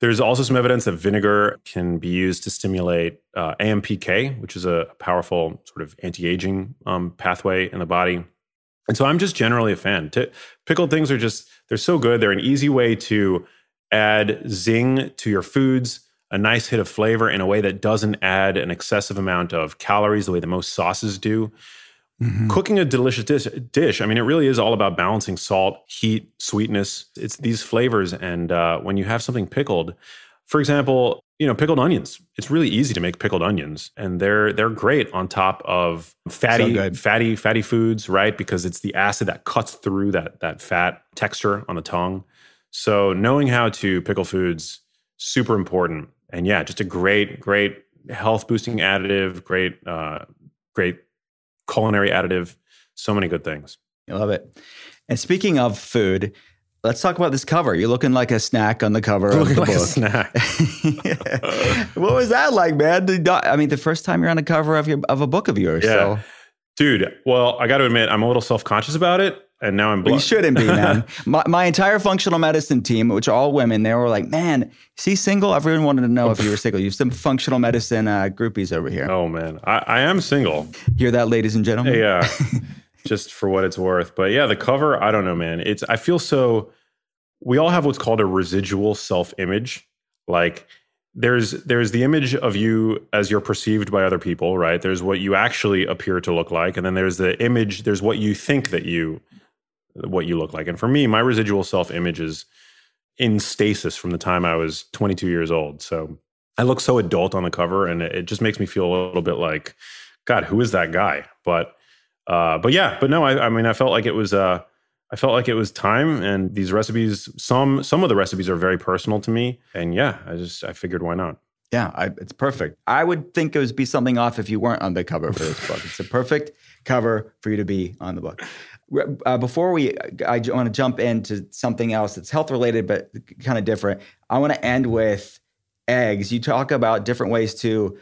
There's also some evidence that vinegar can be used to stimulate uh, AMPK, which is a powerful sort of anti aging um, pathway in the body. And so I'm just generally a fan. T- pickled things are just they're so good. They're an easy way to add zing to your foods, a nice hit of flavor in a way that doesn't add an excessive amount of calories the way that most sauces do. Mm-hmm. Cooking a delicious dish, dish, I mean, it really is all about balancing salt, heat, sweetness. It's these flavors. And uh, when you have something pickled, for example, you know, pickled onions. It's really easy to make pickled onions, and they're they're great on top of fatty, so fatty, fatty foods, right? Because it's the acid that cuts through that that fat texture on the tongue. So knowing how to pickle foods super important, and yeah, just a great, great health boosting additive, great, uh, great culinary additive. So many good things. I love it. And speaking of food, Let's talk about this cover. You're looking like a snack on the cover of the like book. A snack. what was that like, man? I mean, the first time you're on the cover of your of a book of yours. Yeah. So. Dude, well, I got to admit, I'm a little self conscious about it, and now I'm. Bl- you shouldn't be, man. my, my entire functional medicine team, which are all women, they were like, "Man, is he single?" Everyone wanted to know if you were single. You have some functional medicine uh, groupies over here. Oh man, I, I am single. Hear that, ladies and gentlemen? Yeah. just for what it's worth. But yeah, the cover, I don't know, man. It's I feel so we all have what's called a residual self-image. Like there's there's the image of you as you're perceived by other people, right? There's what you actually appear to look like, and then there's the image, there's what you think that you what you look like. And for me, my residual self-image is in stasis from the time I was 22 years old. So I look so adult on the cover, and it just makes me feel a little bit like, God, who is that guy? But uh, but yeah, but no, I, I mean, I felt like it was, uh, I felt like it was time, and these recipes, some some of the recipes are very personal to me, and yeah, I just I figured why not. Yeah, I, it's perfect. I would think it would be something off if you weren't on the cover for this book. It's a perfect cover for you to be on the book. Uh, before we, I want to jump into something else that's health related but kind of different. I want to end with eggs. You talk about different ways to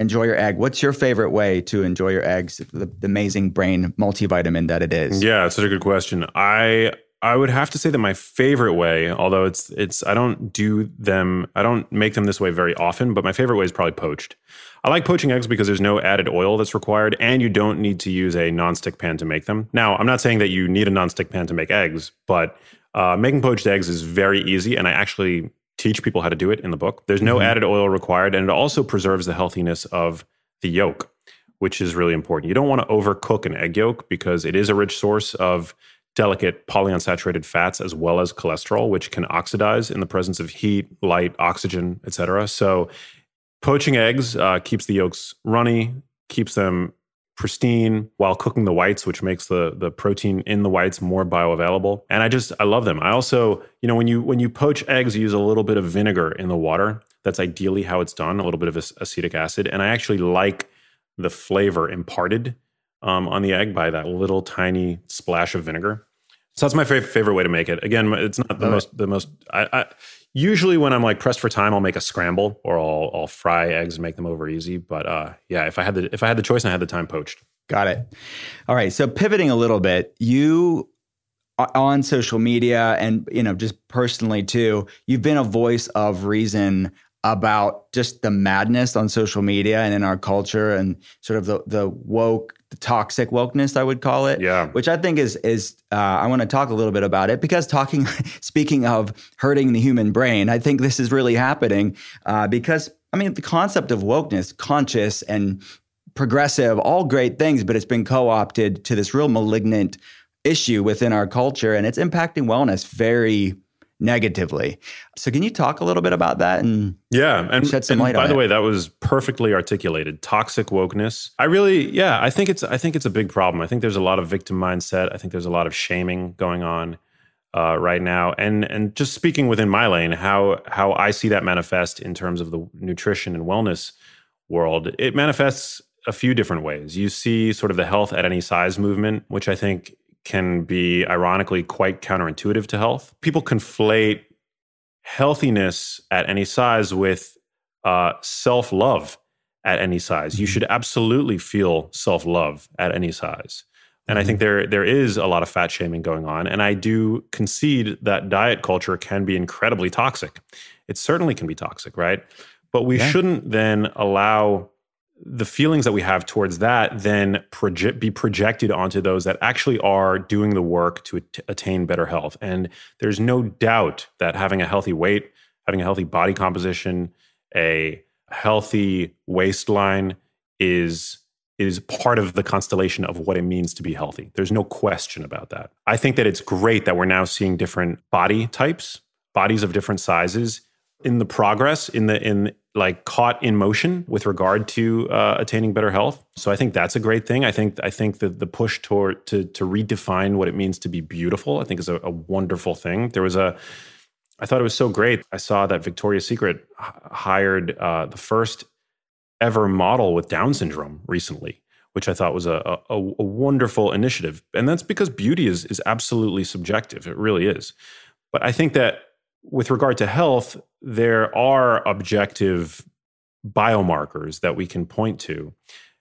enjoy your egg. What's your favorite way to enjoy your eggs? The, the amazing brain multivitamin that it is. Yeah, it's such a good question. I I would have to say that my favorite way, although it's it's I don't do them, I don't make them this way very often, but my favorite way is probably poached. I like poaching eggs because there's no added oil that's required, and you don't need to use a nonstick pan to make them. Now, I'm not saying that you need a nonstick pan to make eggs, but uh, making poached eggs is very easy, and I actually teach people how to do it in the book. There's no mm-hmm. added oil required, and it also preserves the healthiness of the yolk, which is really important. You don't want to overcook an egg yolk because it is a rich source of delicate polyunsaturated fats as well as cholesterol, which can oxidize in the presence of heat, light, oxygen, etc. So, poaching eggs uh, keeps the yolks runny, keeps them pristine while cooking the whites, which makes the the protein in the whites more bioavailable. And I just I love them. I also, you know, when you when you poach eggs, you use a little bit of vinegar in the water. That's ideally how it's done, a little bit of acetic acid. And I actually like the flavor imparted um, on the egg by that little tiny splash of vinegar. So that's my favorite favorite way to make it. Again, it's not the most the most. I, I, usually when I'm like pressed for time, I'll make a scramble or I'll I'll fry eggs and make them over easy. But uh, yeah, if I had the if I had the choice and I had the time, poached. Got it. All right. So pivoting a little bit, you on social media and you know just personally too, you've been a voice of reason about just the madness on social media and in our culture and sort of the the woke the toxic wokeness I would call it yeah. which I think is is uh, I want to talk a little bit about it because talking speaking of hurting the human brain I think this is really happening uh, because I mean the concept of wokeness conscious and progressive all great things but it's been co-opted to this real malignant issue within our culture and it's impacting wellness very negatively. So can you talk a little bit about that and yeah, and, shed some and light by the it? way, that was perfectly articulated. Toxic wokeness. I really, yeah, I think it's I think it's a big problem. I think there's a lot of victim mindset. I think there's a lot of shaming going on uh, right now. And and just speaking within my lane, how how I see that manifest in terms of the nutrition and wellness world, it manifests a few different ways. You see sort of the health at any size movement, which I think can be ironically quite counterintuitive to health. People conflate healthiness at any size with uh, self love at any size. You mm-hmm. should absolutely feel self love at any size. And I think mm-hmm. there there is a lot of fat shaming going on, and I do concede that diet culture can be incredibly toxic. It certainly can be toxic, right? But we yeah. shouldn't then allow the feelings that we have towards that then proje- be projected onto those that actually are doing the work to at- attain better health. And there's no doubt that having a healthy weight, having a healthy body composition, a healthy waistline is is part of the constellation of what it means to be healthy. There's no question about that. I think that it's great that we're now seeing different body types, bodies of different sizes in the progress in the in like caught in motion with regard to uh, attaining better health. So I think that's a great thing. I think I think that the push toward to to redefine what it means to be beautiful, I think is a, a wonderful thing. There was a I thought it was so great. I saw that Victoria's Secret h- hired uh, the first ever model with Down syndrome recently, which I thought was a, a, a wonderful initiative. And that's because beauty is is absolutely subjective. It really is. But I think that with regard to health, there are objective biomarkers that we can point to.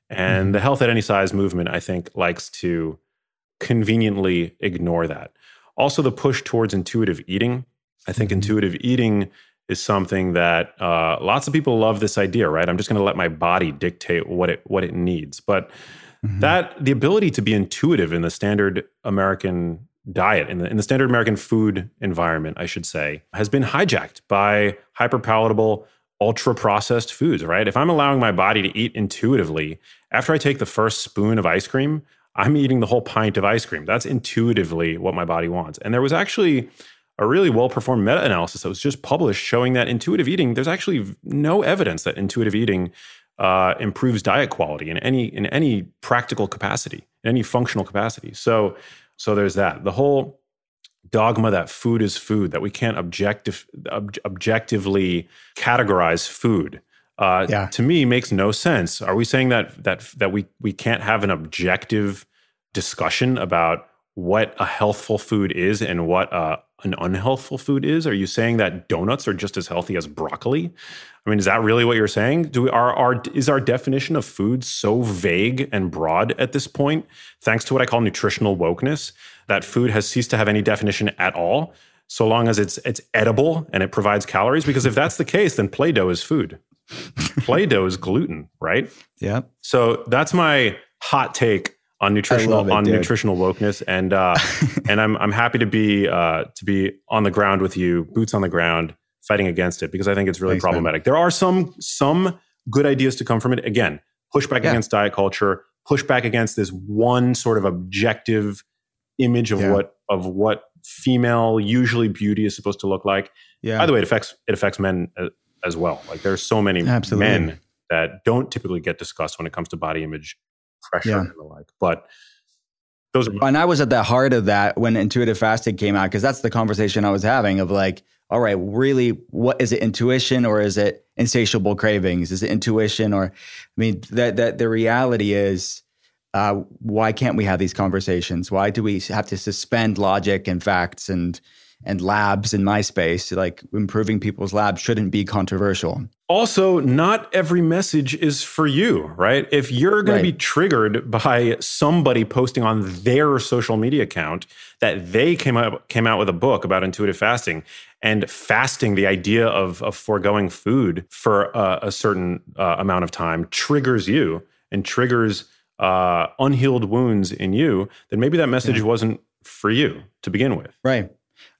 And Mhm. the health at any size movement, I think, likes to conveniently ignore that. Also, the push towards intuitive eating. I think Mhm. intuitive eating is something that uh, lots of people love this idea, right? I'm just going to let my body dictate what it what it needs. But Mhm. that the ability to be intuitive in the standard American diet in the, in the standard American food environment, I should say, has been hijacked by hyper palatable, ultra processed foods, right? If I'm allowing my body to eat intuitively, after I take the first spoon of ice cream, I'm eating the whole pint of ice cream. That's intuitively what my body wants. And there was actually a really well performed meta analysis that was just published showing that intuitive eating, there's actually no evidence that intuitive eating uh, improves diet quality in any in any practical capacity, in any functional capacity. So so there's that. The whole dogma that food is food, that we can't objective, ob- objectively categorize food, uh, Yeah. to me makes no sense. Are we saying that that that we we can't have an objective discussion about what a healthful food is and what uh, an unhealthful food is? Are you saying that donuts are just as healthy as broccoli? I mean, is that really what you're saying? Do we are our is our definition of food so vague and broad at this point, thanks to what I call nutritional wokeness, that food has ceased to have any definition at all, so long as it's it's edible and it provides calories? Because if that's the case, then Play-Doh is food. Play-Doh is gluten, right? yeah. So that's my hot take on nutritional it, on dude. nutritional wokeness, and uh, and I'm I'm happy to be uh, to be on the ground with you, boots on the ground, fighting against it because I think it's really Thanks, man. problematic. There are some some good ideas to come from it. Again, push back Yeah. against diet culture, push back against this one sort of objective image of Yeah. what of what female usually beauty is supposed to look like. Yeah. By the way, it affects it affects men uh, as well. Like there's so many Absolutely. men that don't typically get discussed when it comes to body image pressure Yeah. and the like. But those are And I was at the heart of that when intuitive fasting came out, because that's the conversation I was having of like, all right, really, what is it intuition or is it insatiable cravings? Is it intuition or, I mean, that, that the reality is, uh, why can't we have these conversations? Why do we have to suspend logic and facts and, and labs in my space? Like improving people's labs shouldn't be controversial. Also not every message is for you, right? If you're going Right. to be triggered by somebody posting on their social media account that they came out came out with a book about intuitive fasting and fasting, the idea of of foregoing food for uh, a certain uh, amount of time triggers you and triggers uh, unhealed wounds in you, then maybe that message wasn't for you to begin with. Right.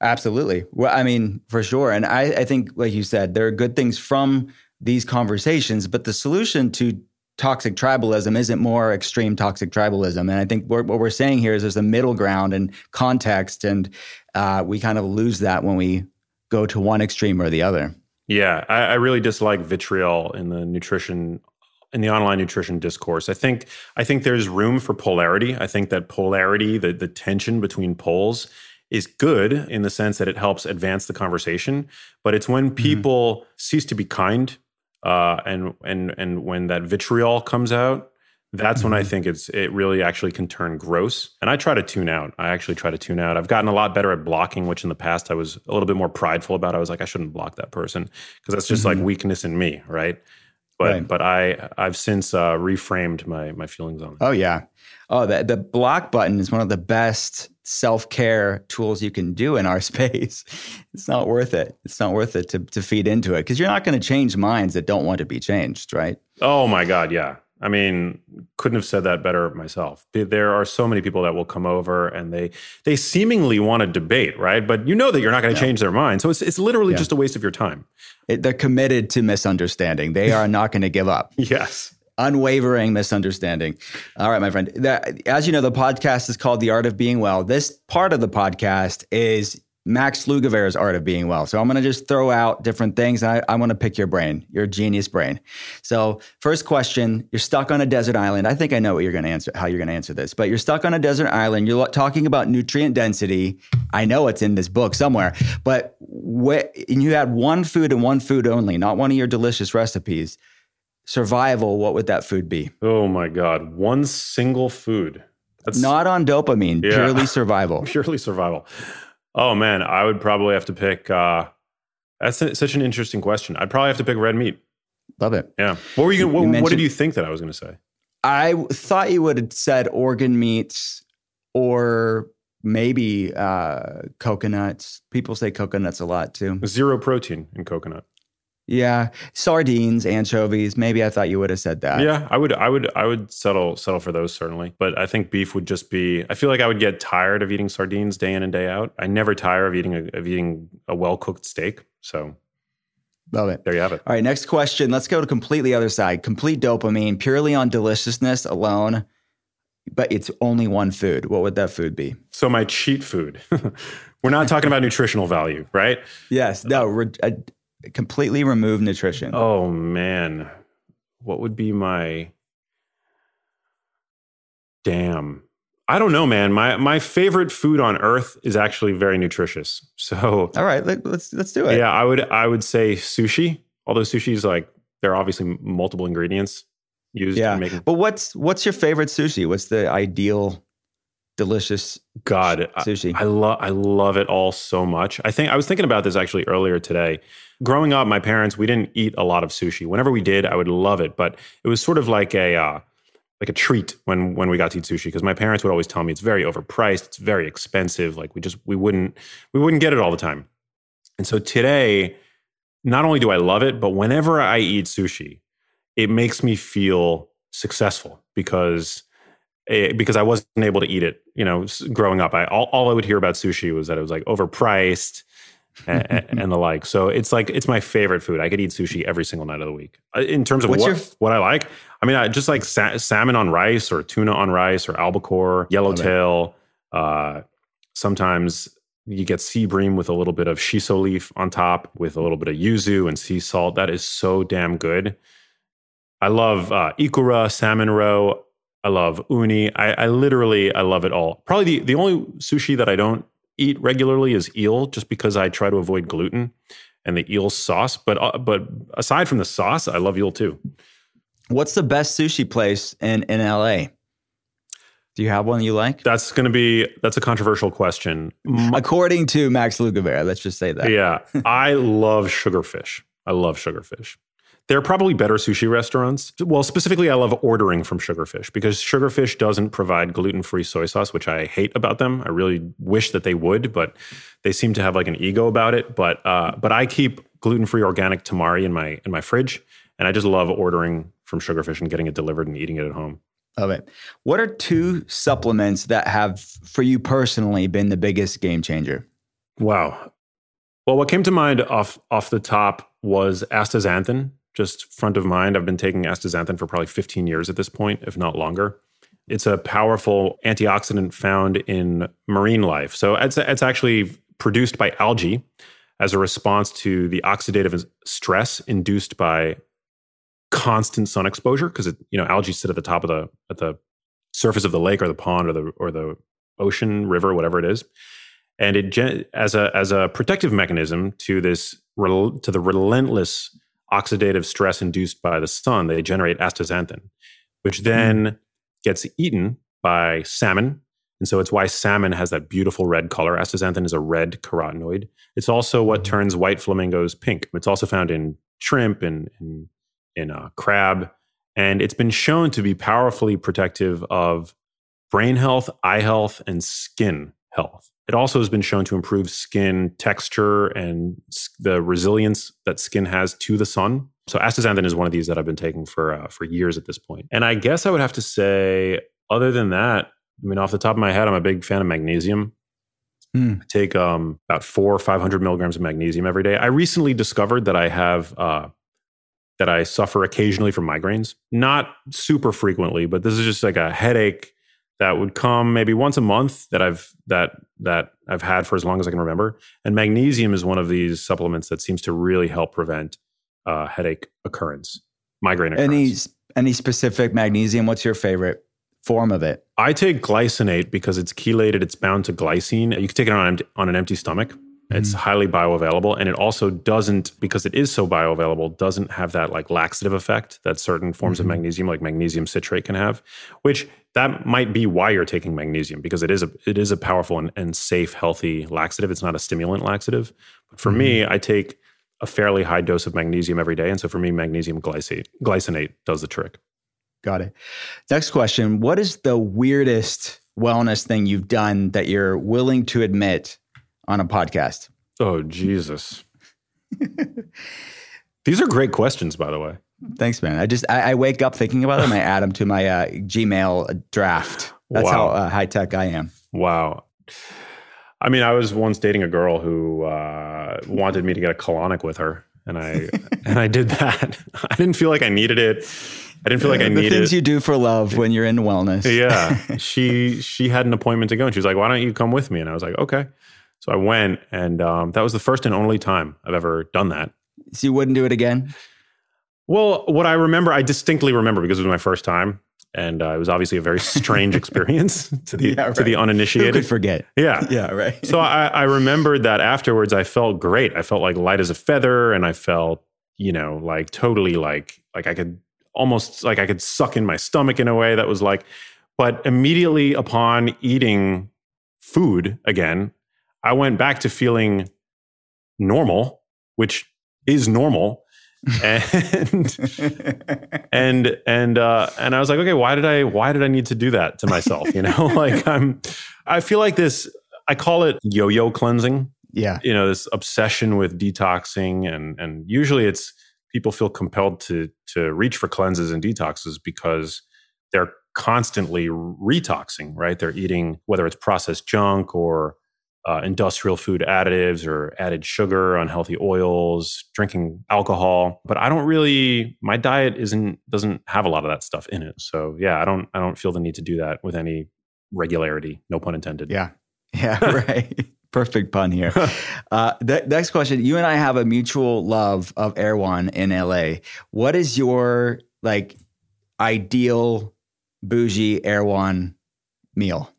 Absolutely. Well, I mean, for sure. And I, I think, like you said, there are good things from these conversations, but the solution to toxic tribalism isn't more extreme toxic tribalism. And I think what, what we're saying here is there's a middle ground and context, and uh, we kind of lose that when we go to one extreme or the other. Yeah, I, I really dislike vitriol in the nutrition in the online nutrition discourse. I think I think there's room for polarity. I think that polarity, the the tension between poles, is good in the sense that it helps advance the conversation. But it's when people cease to be kind, uh, and and and when that vitriol comes out, that's when I think it's it really actually can turn gross. And I try to tune out. I actually try to tune out. I've gotten a lot better at blocking, which in the past I was a little bit more prideful about. I was like, I shouldn't block that person because that's just like weakness in me, right? But Right. but I I've since uh, reframed my my feelings on it. Oh yeah. Oh, the the block button is one of the best self care tools you can do in our space. It's not worth it. It's not worth it to to feed into it because you're not going to change minds that don't want to be changed, right? Oh my god, yeah. I mean, couldn't have said that better myself. There are so many people that will come over and they they seemingly want to debate, right? But you know that you're not going to yeah. change their mind. So it's it's literally yeah. just a waste of your time. It, they're committed to misunderstanding. They are not going to give up. yes. Unwavering misunderstanding. All right, my friend. That, as you know, the podcast is called The Art of Being Well. This part of the podcast is Max Lugavere's Art of Being Well. So I'm going to just throw out different things. I, I want to pick your brain, your genius brain. So first question: You're stuck on a desert island. I think I know what you're going to answer, how you're going to answer this. But you're stuck on a desert island. You're talking about nutrient density. I know it's in this book somewhere. But what, and you had one food and one food only, not one of your delicious recipes. Survival. What would that food be? Oh my God! One single food. That's not on dopamine. Yeah. Purely survival. purely survival. Oh man, I would probably have to pick. Uh, that's such an interesting question. I'd probably have to pick red meat. Love it. Yeah. What were you? Gonna, what, you what did you think that I was going to say? I thought you would have said organ meats or maybe uh, coconuts. People say coconuts a lot too. Zero protein in coconut. Yeah, sardines, anchovies. Maybe I thought you would have said that. Yeah, I would. I would. I would settle settle for those certainly. But I think beef would just be. I feel like I would get tired of eating sardines day in and day out. I never tire of eating a, of eating a well cooked steak. So Love it. There you have it. All right, next question. Let's go to completely other side. Complete dopamine, purely on deliciousness alone, but it's only one food. What would that food be? So my cheat food. We're not talking about nutritional value, right? Yes. No. Uh, completely remove nutrition. Oh man, what would be my damn? I don't know, man. My my favorite food on earth is actually very nutritious. So all right, let's let's do it. Yeah, I would I would say sushi. Although sushi is like there are obviously multiple ingredients used. Yeah, making- but what's what's your favorite sushi? What's the ideal delicious God sushi. I, I love I love it all so much. I think I was thinking about this actually earlier today. Growing up, my parents we didn't eat a lot of sushi. Whenever we did, I would love it, but it was sort of like a uh, like a treat when when we got to eat sushi because my parents would always tell me it's very overpriced, it's very expensive. Like we just we wouldn't we wouldn't get it all the time. And so today, not only do I love it, but whenever I eat sushi, it makes me feel successful because Eh, because I wasn't able to eat it. You know, growing up, I all, all I would hear about sushi was that it was like overpriced. and, and, the like. So it's like it's my favorite food. I could eat sushi every single night of the week. Uh, in terms of What's what, f- what I like, I mean, I just like sa- salmon on rice or tuna on rice or albacore, yellowtail. Uh, sometimes you get sea bream with a little bit of shiso leaf on top with a little bit of yuzu and sea salt. That is so damn good. I love uh, ikura, salmon roe. I love uni. I, I literally I love it all. Probably the, the only sushi that I don't eat regularly is eel, just because I try to avoid gluten and the eel sauce. But uh, but aside from the sauce, I love eel too. What's the best sushi place in in LA? Do you have one you like? That's going to be that's a controversial question. According to Max Lugavere, let's just say that. Yeah, I love sugarfish. I love sugarfish. There are probably better sushi restaurants. Well, specifically, I love ordering from Sugarfish because Sugarfish doesn't provide gluten free soy sauce, which I hate about them. I really wish that they would, but they seem to have like an ego about it. But uh, but I keep gluten free organic tamari in my in my fridge, and I just love ordering from Sugarfish and getting it delivered and eating it at home. Love it. What are two supplements that have, for you personally, been the biggest game changer? Wow. Well, what came to mind off off the top was astaxanthin just front of mind. I've been taking astaxanthin for probably 15 years at this point, if not longer. It's a powerful antioxidant found in marine life. So it's, it's actually produced by algae as a response to the oxidative stress induced by constant sun exposure because you know algae sit at the top of the at the surface of the lake or the pond or the or the ocean river whatever it is and it as a as a protective mechanism to this to the relentless oxidative stress induced by the sun, they generate astaxanthin, which then mm. gets eaten by salmon. And so it's why salmon has that beautiful red color. Astaxanthin is a red carotenoid. It's also what hmm. turns white flamingos pink. It's also found in shrimp and in, in uh, crab. And it's been shown to be powerfully protective of brain health, eye health, and skin health. It also has been shown to improve skin texture and the resilience that skin has to the sun. So astaxanthin is one of these that I've been taking for uh, for years at this point. And I guess I would have to say, other than that, I mean, off the top of my head, I'm a big fan of magnesium. Hmm. I take um, about four or five hundred milligrams of magnesium every day. I recently discovered that I have uh, that I suffer occasionally from migraines, not super frequently, but this is just like a headache that would come maybe once a month that I've that that I've had for as long as I can remember. And magnesium is one of these supplements that seems to really help prevent uh, headache occurrence, migraine occurrence. Any any specific magnesium? What's your favorite form of it? I take glycinate because it's chelated. It's bound to glycine. You can take it on, on an empty stomach. It's mm. highly bioavailable, and it also doesn't because it is so bioavailable. Doesn't have that like laxative effect that certain forms of mm-hmm. magnesium, like magnesium citrate, can have. Which that might be why you're taking magnesium because it is a it is a powerful and, and safe, healthy laxative. It's not a stimulant laxative. But for me, mm-hmm. I take a fairly high dose of magnesium every day, and so for me, magnesium glycinate glycinate does the trick. Got it. Next question. What is the weirdest wellness thing you've done that you're willing to admit on a podcast? Oh Jesus. These are great questions, by the way. Thanks, man. I just I, I wake up thinking about them. I add them to my uh, Gmail draft. That's how uh, high tech I am. Wow. I mean, I was once dating a girl who uh, wanted me to get a colonic with her, and I and I did that. I didn't feel like I needed it. I didn't feel like I the needed. The things you do for love when you're in wellness. yeah, she she had an appointment to go, and she was like, "Why don't you come with me?" And I was like, "Okay." So I went, and um, that was the first and only time I've ever done that. So you wouldn't do it again? Well, what I remember, I distinctly remember because it was my first time, and uh, it was obviously a very strange experience to the Yeah, to the right. Who uninitiated. could forget? yeah, Yeah, right. so I, I remembered that afterwards I felt great. I felt like light as a feather and I felt, you know, like totally like like I could almost like I could suck in my stomach in a way that was like but immediately upon eating food again, I went back to feeling normal, which is normal. and and and uh and I was like, okay, why did I why did I need to do that to myself? You know, like I'm I feel like this I call it yo-yo cleansing. yeah. You know, this obsession with detoxing and and usually it's people feel compelled to to reach for cleanses and detoxes because they're constantly retoxing, right? They're eating whether it's processed junk or uh, industrial food additives or added sugar, unhealthy oils, drinking alcohol. But I don't really. My diet isn't doesn't have a lot of that stuff in it. So yeah, I don't I don't feel the need to do that with any regularity. No pun intended. Yeah. Yeah, right. Perfect pun here. Uh, the next question. You and I have a mutual love of Erewhon in LA. What is your like ideal bougie Erewhon meal?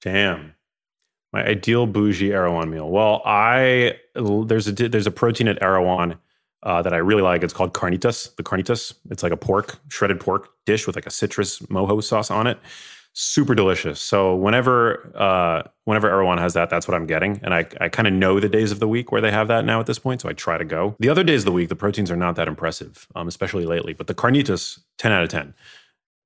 Damn. My ideal bougie Erewhon meal. Well, I there's a there's a protein at Erewhon uh, that I really like. It's called carnitas. The carnitas. It's like a pork shredded pork dish with like a citrus mojo sauce on it. Super delicious. So whenever uh, whenever Erewhon has that, that's what I'm getting, and I I kind of know the days of the week where they have that now at this point. So I try to go. The other days of the week, the proteins are not that impressive, um, especially lately. But the carnitas, ten out of ten,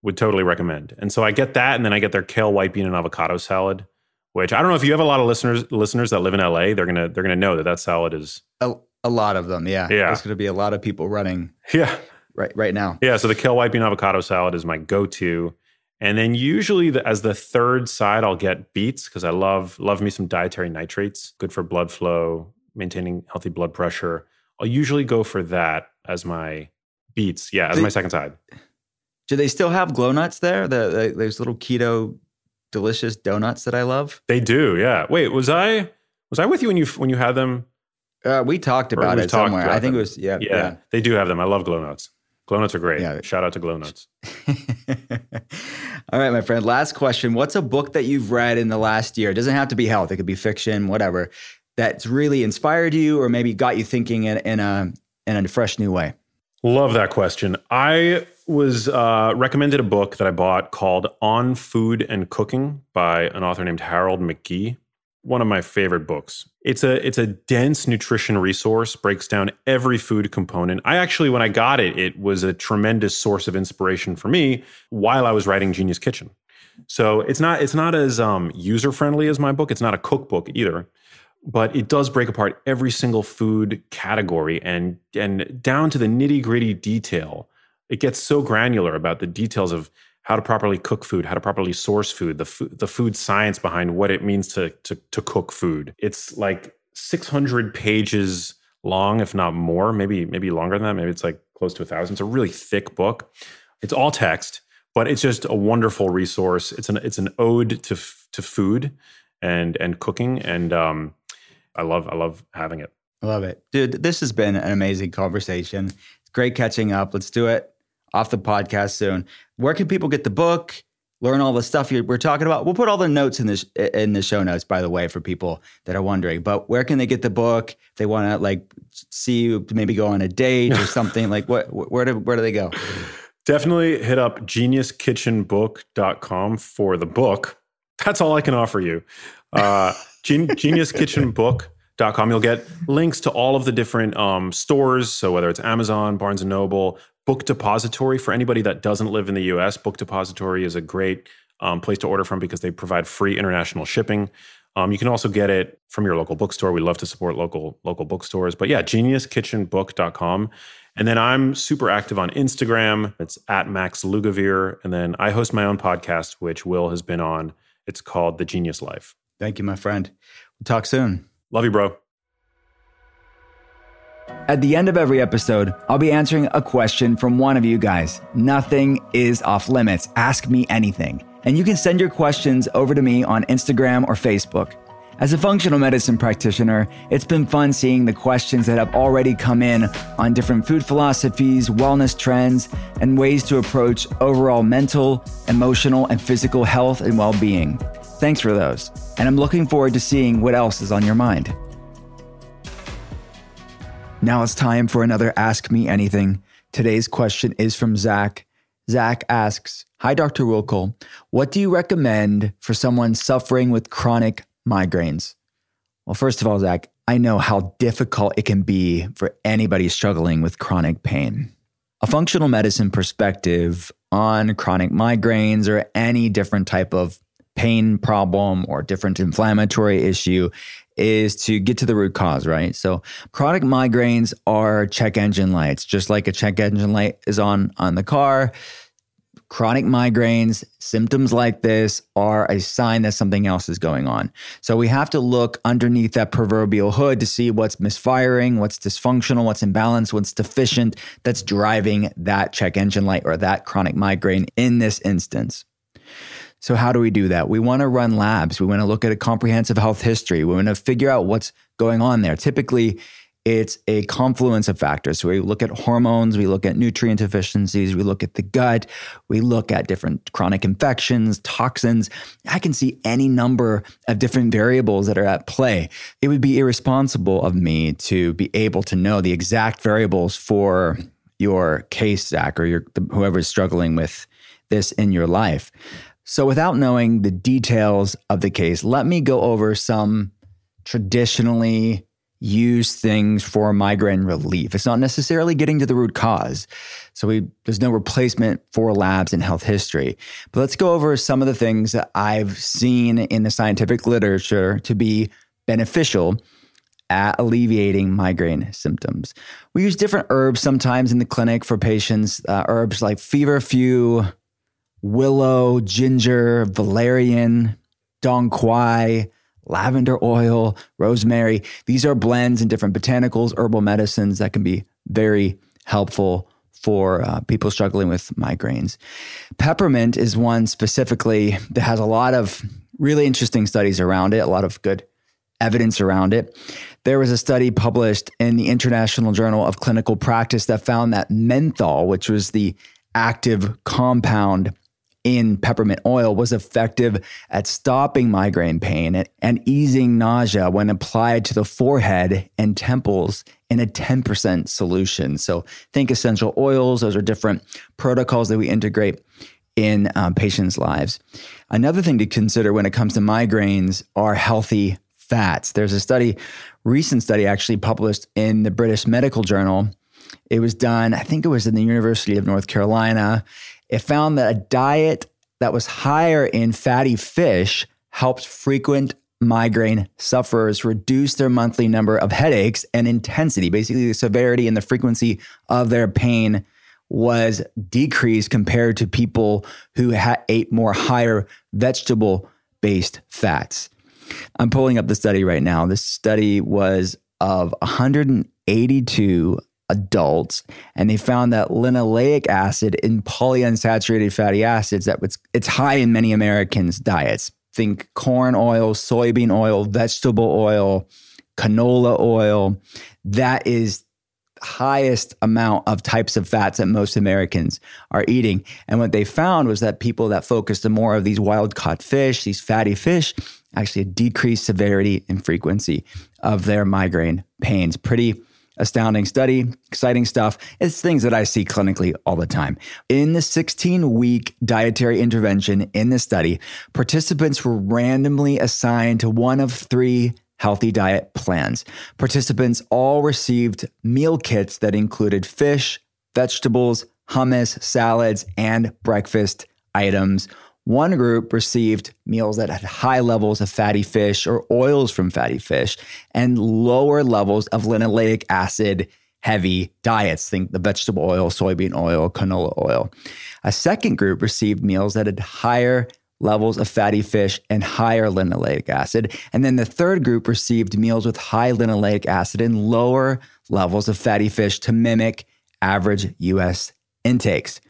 would totally recommend. And so I get that, and then I get their kale white bean and avocado salad which I don't know if you have a lot of listeners listeners that live in LA. They're gonna they're gonna know that that salad is A, a lot of them. Yeah. Yeah. There's going to be a lot of people running yeah right right now. yeah. So the kale white bean avocado salad is my go to, and then usually the, as the third side I'll get beets because I love love me some dietary nitrates, good for blood flow, maintaining healthy blood pressure. I'll usually go for that as my beets. Yeah, as my second side. Do they still have glow nuts there? The, the those little keto delicious donuts that I love. They do. Yeah. Wait, was I was I with you when you when you had them? Uh, we talked about it talked somewhere. about I think them. it was yeah. Yeah, they do have them. I love glow nuts. Glow nuts are great. Yeah. Shout out to glow nuts. All right, my friend. Last question. What's a book that you've read in the last year? It doesn't have to be health. It could be fiction, whatever. That's really inspired you, or maybe got you thinking in, in a in a fresh new way. Love that question. I was uh, recommended a book that I bought called On Food and Cooking by an author named Harold McGee. One of my favorite books. It's a it's a dense nutrition resource, breaks down every food component. I actually, when I got it, it was a tremendous source of inspiration for me while I was writing Genius Kitchen. So it's not it's not as um, user friendly as my book. It's not a cookbook either, but it does break apart every single food category and and down to the nitty gritty detail. It gets so granular about the details of how to properly cook food, how to properly source food, the food, the food science behind what it means to, to to cook food. It's like 600 pages long, if not more, maybe maybe longer than that. Maybe it's like close to a thousand. It's a really thick book. It's all text, but it's just a wonderful resource. It's an it's an ode to to food and and cooking, and um, I love I love having it. I love it, dude. This has been an amazing conversation. It's great catching up. Let's do it off the podcast soon. Where can people get the book? Learn all the stuff we're talking about. We'll put all the notes in this in the show notes, by the way, for people that are wondering. But where can they get the book? If they want to like see you, maybe go on a date or something. like what? Where do where do they go? Definitely hit up geniuskitchenbook.com for the book. That's all I can offer you. Uh, Gen- geniuskitchenbook.com. You'll get links to all of the different um, stores. So whether it's Amazon, Barnes and Noble, Book Depository for anybody that doesn't live in the US. Book Depository is a great um, place to order from because they provide free international shipping. Um, you can also get it from your local bookstore. We love to support local local bookstores. But yeah, geniuskitchenbook.com. And then I'm super active on Instagram. It's at Max Lugavere. And then I host my own podcast, which Will has been on. It's called The Genius Life. Thank you, my friend. We'll talk soon. Love you, bro. At the end of every episode, I'll be answering a question from one of you guys. Nothing is off limits. Ask me anything. And you can send your questions over to me on Instagram or Facebook. As a functional medicine practitioner, it's been fun seeing the questions that have already come in on different food philosophies, wellness trends, and ways to approach overall mental, emotional, and physical health and well being. Thanks for those. And I'm looking forward to seeing what else is on your mind. Now it's time for another Ask Me Anything. Today's question is from Zach. Zach asks Hi, Dr. Will Cole. What do you recommend for someone suffering with chronic migraines? Well, first of all, Zach, I know how difficult it can be for anybody struggling with chronic pain. A functional medicine perspective on chronic migraines or any different type of pain problem or different inflammatory issue is to get to the root cause, right? So chronic migraines are check engine lights, just like a check engine light is on on the car. Chronic migraines, symptoms like this are a sign that something else is going on. So we have to look underneath that proverbial hood to see what's misfiring, what's dysfunctional, what's imbalanced, what's deficient that's driving that check engine light or that chronic migraine in this instance. So, how do we do that? We want to run labs. We want to look at a comprehensive health history. We want to figure out what's going on there. Typically, it's a confluence of factors. So, we look at hormones, we look at nutrient deficiencies, we look at the gut, we look at different chronic infections, toxins. I can see any number of different variables that are at play. It would be irresponsible of me to be able to know the exact variables for your case, Zach, or your, whoever's struggling with this in your life. So, without knowing the details of the case, let me go over some traditionally used things for migraine relief. It's not necessarily getting to the root cause. So we there's no replacement for labs in health history. But let's go over some of the things that I've seen in the scientific literature to be beneficial at alleviating migraine symptoms. We use different herbs sometimes in the clinic for patients, uh, herbs like feverfew, willow, ginger, valerian, dong quai, lavender oil, rosemary. These are blends and different botanicals, herbal medicines that can be very helpful for uh, people struggling with migraines. Peppermint is one specifically that has a lot of really interesting studies around it, a lot of good evidence around it. There was a study published in the International Journal of Clinical Practice that found that menthol, which was the active compound in peppermint oil was effective at stopping migraine pain and easing nausea when applied to the forehead and temples in a 10% solution. So think essential oils, those are different protocols that we integrate in um, patients' lives. Another thing to consider when it comes to migraines are healthy fats. There's a study, recent study actually published in the British Medical Journal. It was done, I think it was in the University of North Carolina it found that a diet that was higher in fatty fish helped frequent migraine sufferers reduce their monthly number of headaches and intensity, basically the severity and the frequency of their pain was decreased compared to people who ate more higher vegetable based fats. I'm pulling up the study right now. This study was of 182 adults, and they found that linoleic acid in polyunsaturated fatty acids that was it's high in many Americans' diets. Think corn oil, soybean oil, vegetable oil, canola oil. That is highest amount of types of fats that most Americans are eating. And what they found was that people that focused on more of these wild caught fish, these fatty fish, actually decreased severity and frequency of their migraine pains. Pretty astounding study, exciting stuff. It's things that I see clinically all the time. In the 16 week dietary intervention in the study, participants were randomly assigned to one of three healthy diet plans. Participants all received meal kits that included fish, vegetables, hummus, salads, and breakfast items. One group received meals that had high levels of fatty fish or oils from fatty fish and lower levels of linoleic acid heavy diets. Think the vegetable oil, soybean oil, canola oil. A second group received meals that had higher levels of fatty fish and higher linoleic acid. And then the third group received meals with high linoleic acid and lower levels of fatty fish to mimic average US intakes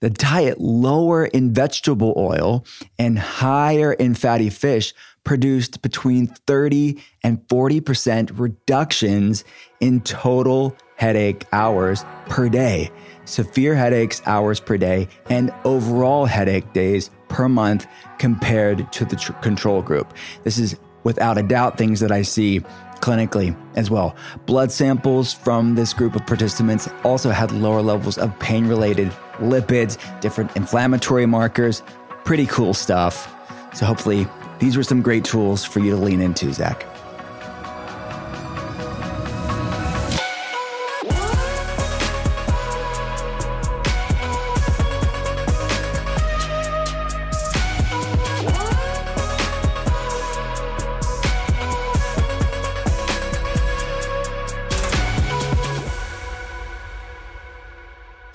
the diet lower in vegetable oil and higher in fatty fish produced between 30 and 40% reductions in total headache hours per day, severe headaches hours per day, and overall headache days per month compared to the tr- control group. This is without a doubt things that I see clinically as well. Blood samples from this group of participants also had lower levels of pain related lipids, different inflammatory markers. Pretty cool stuff. So, hopefully, these were some great tools for you to lean into, Zach.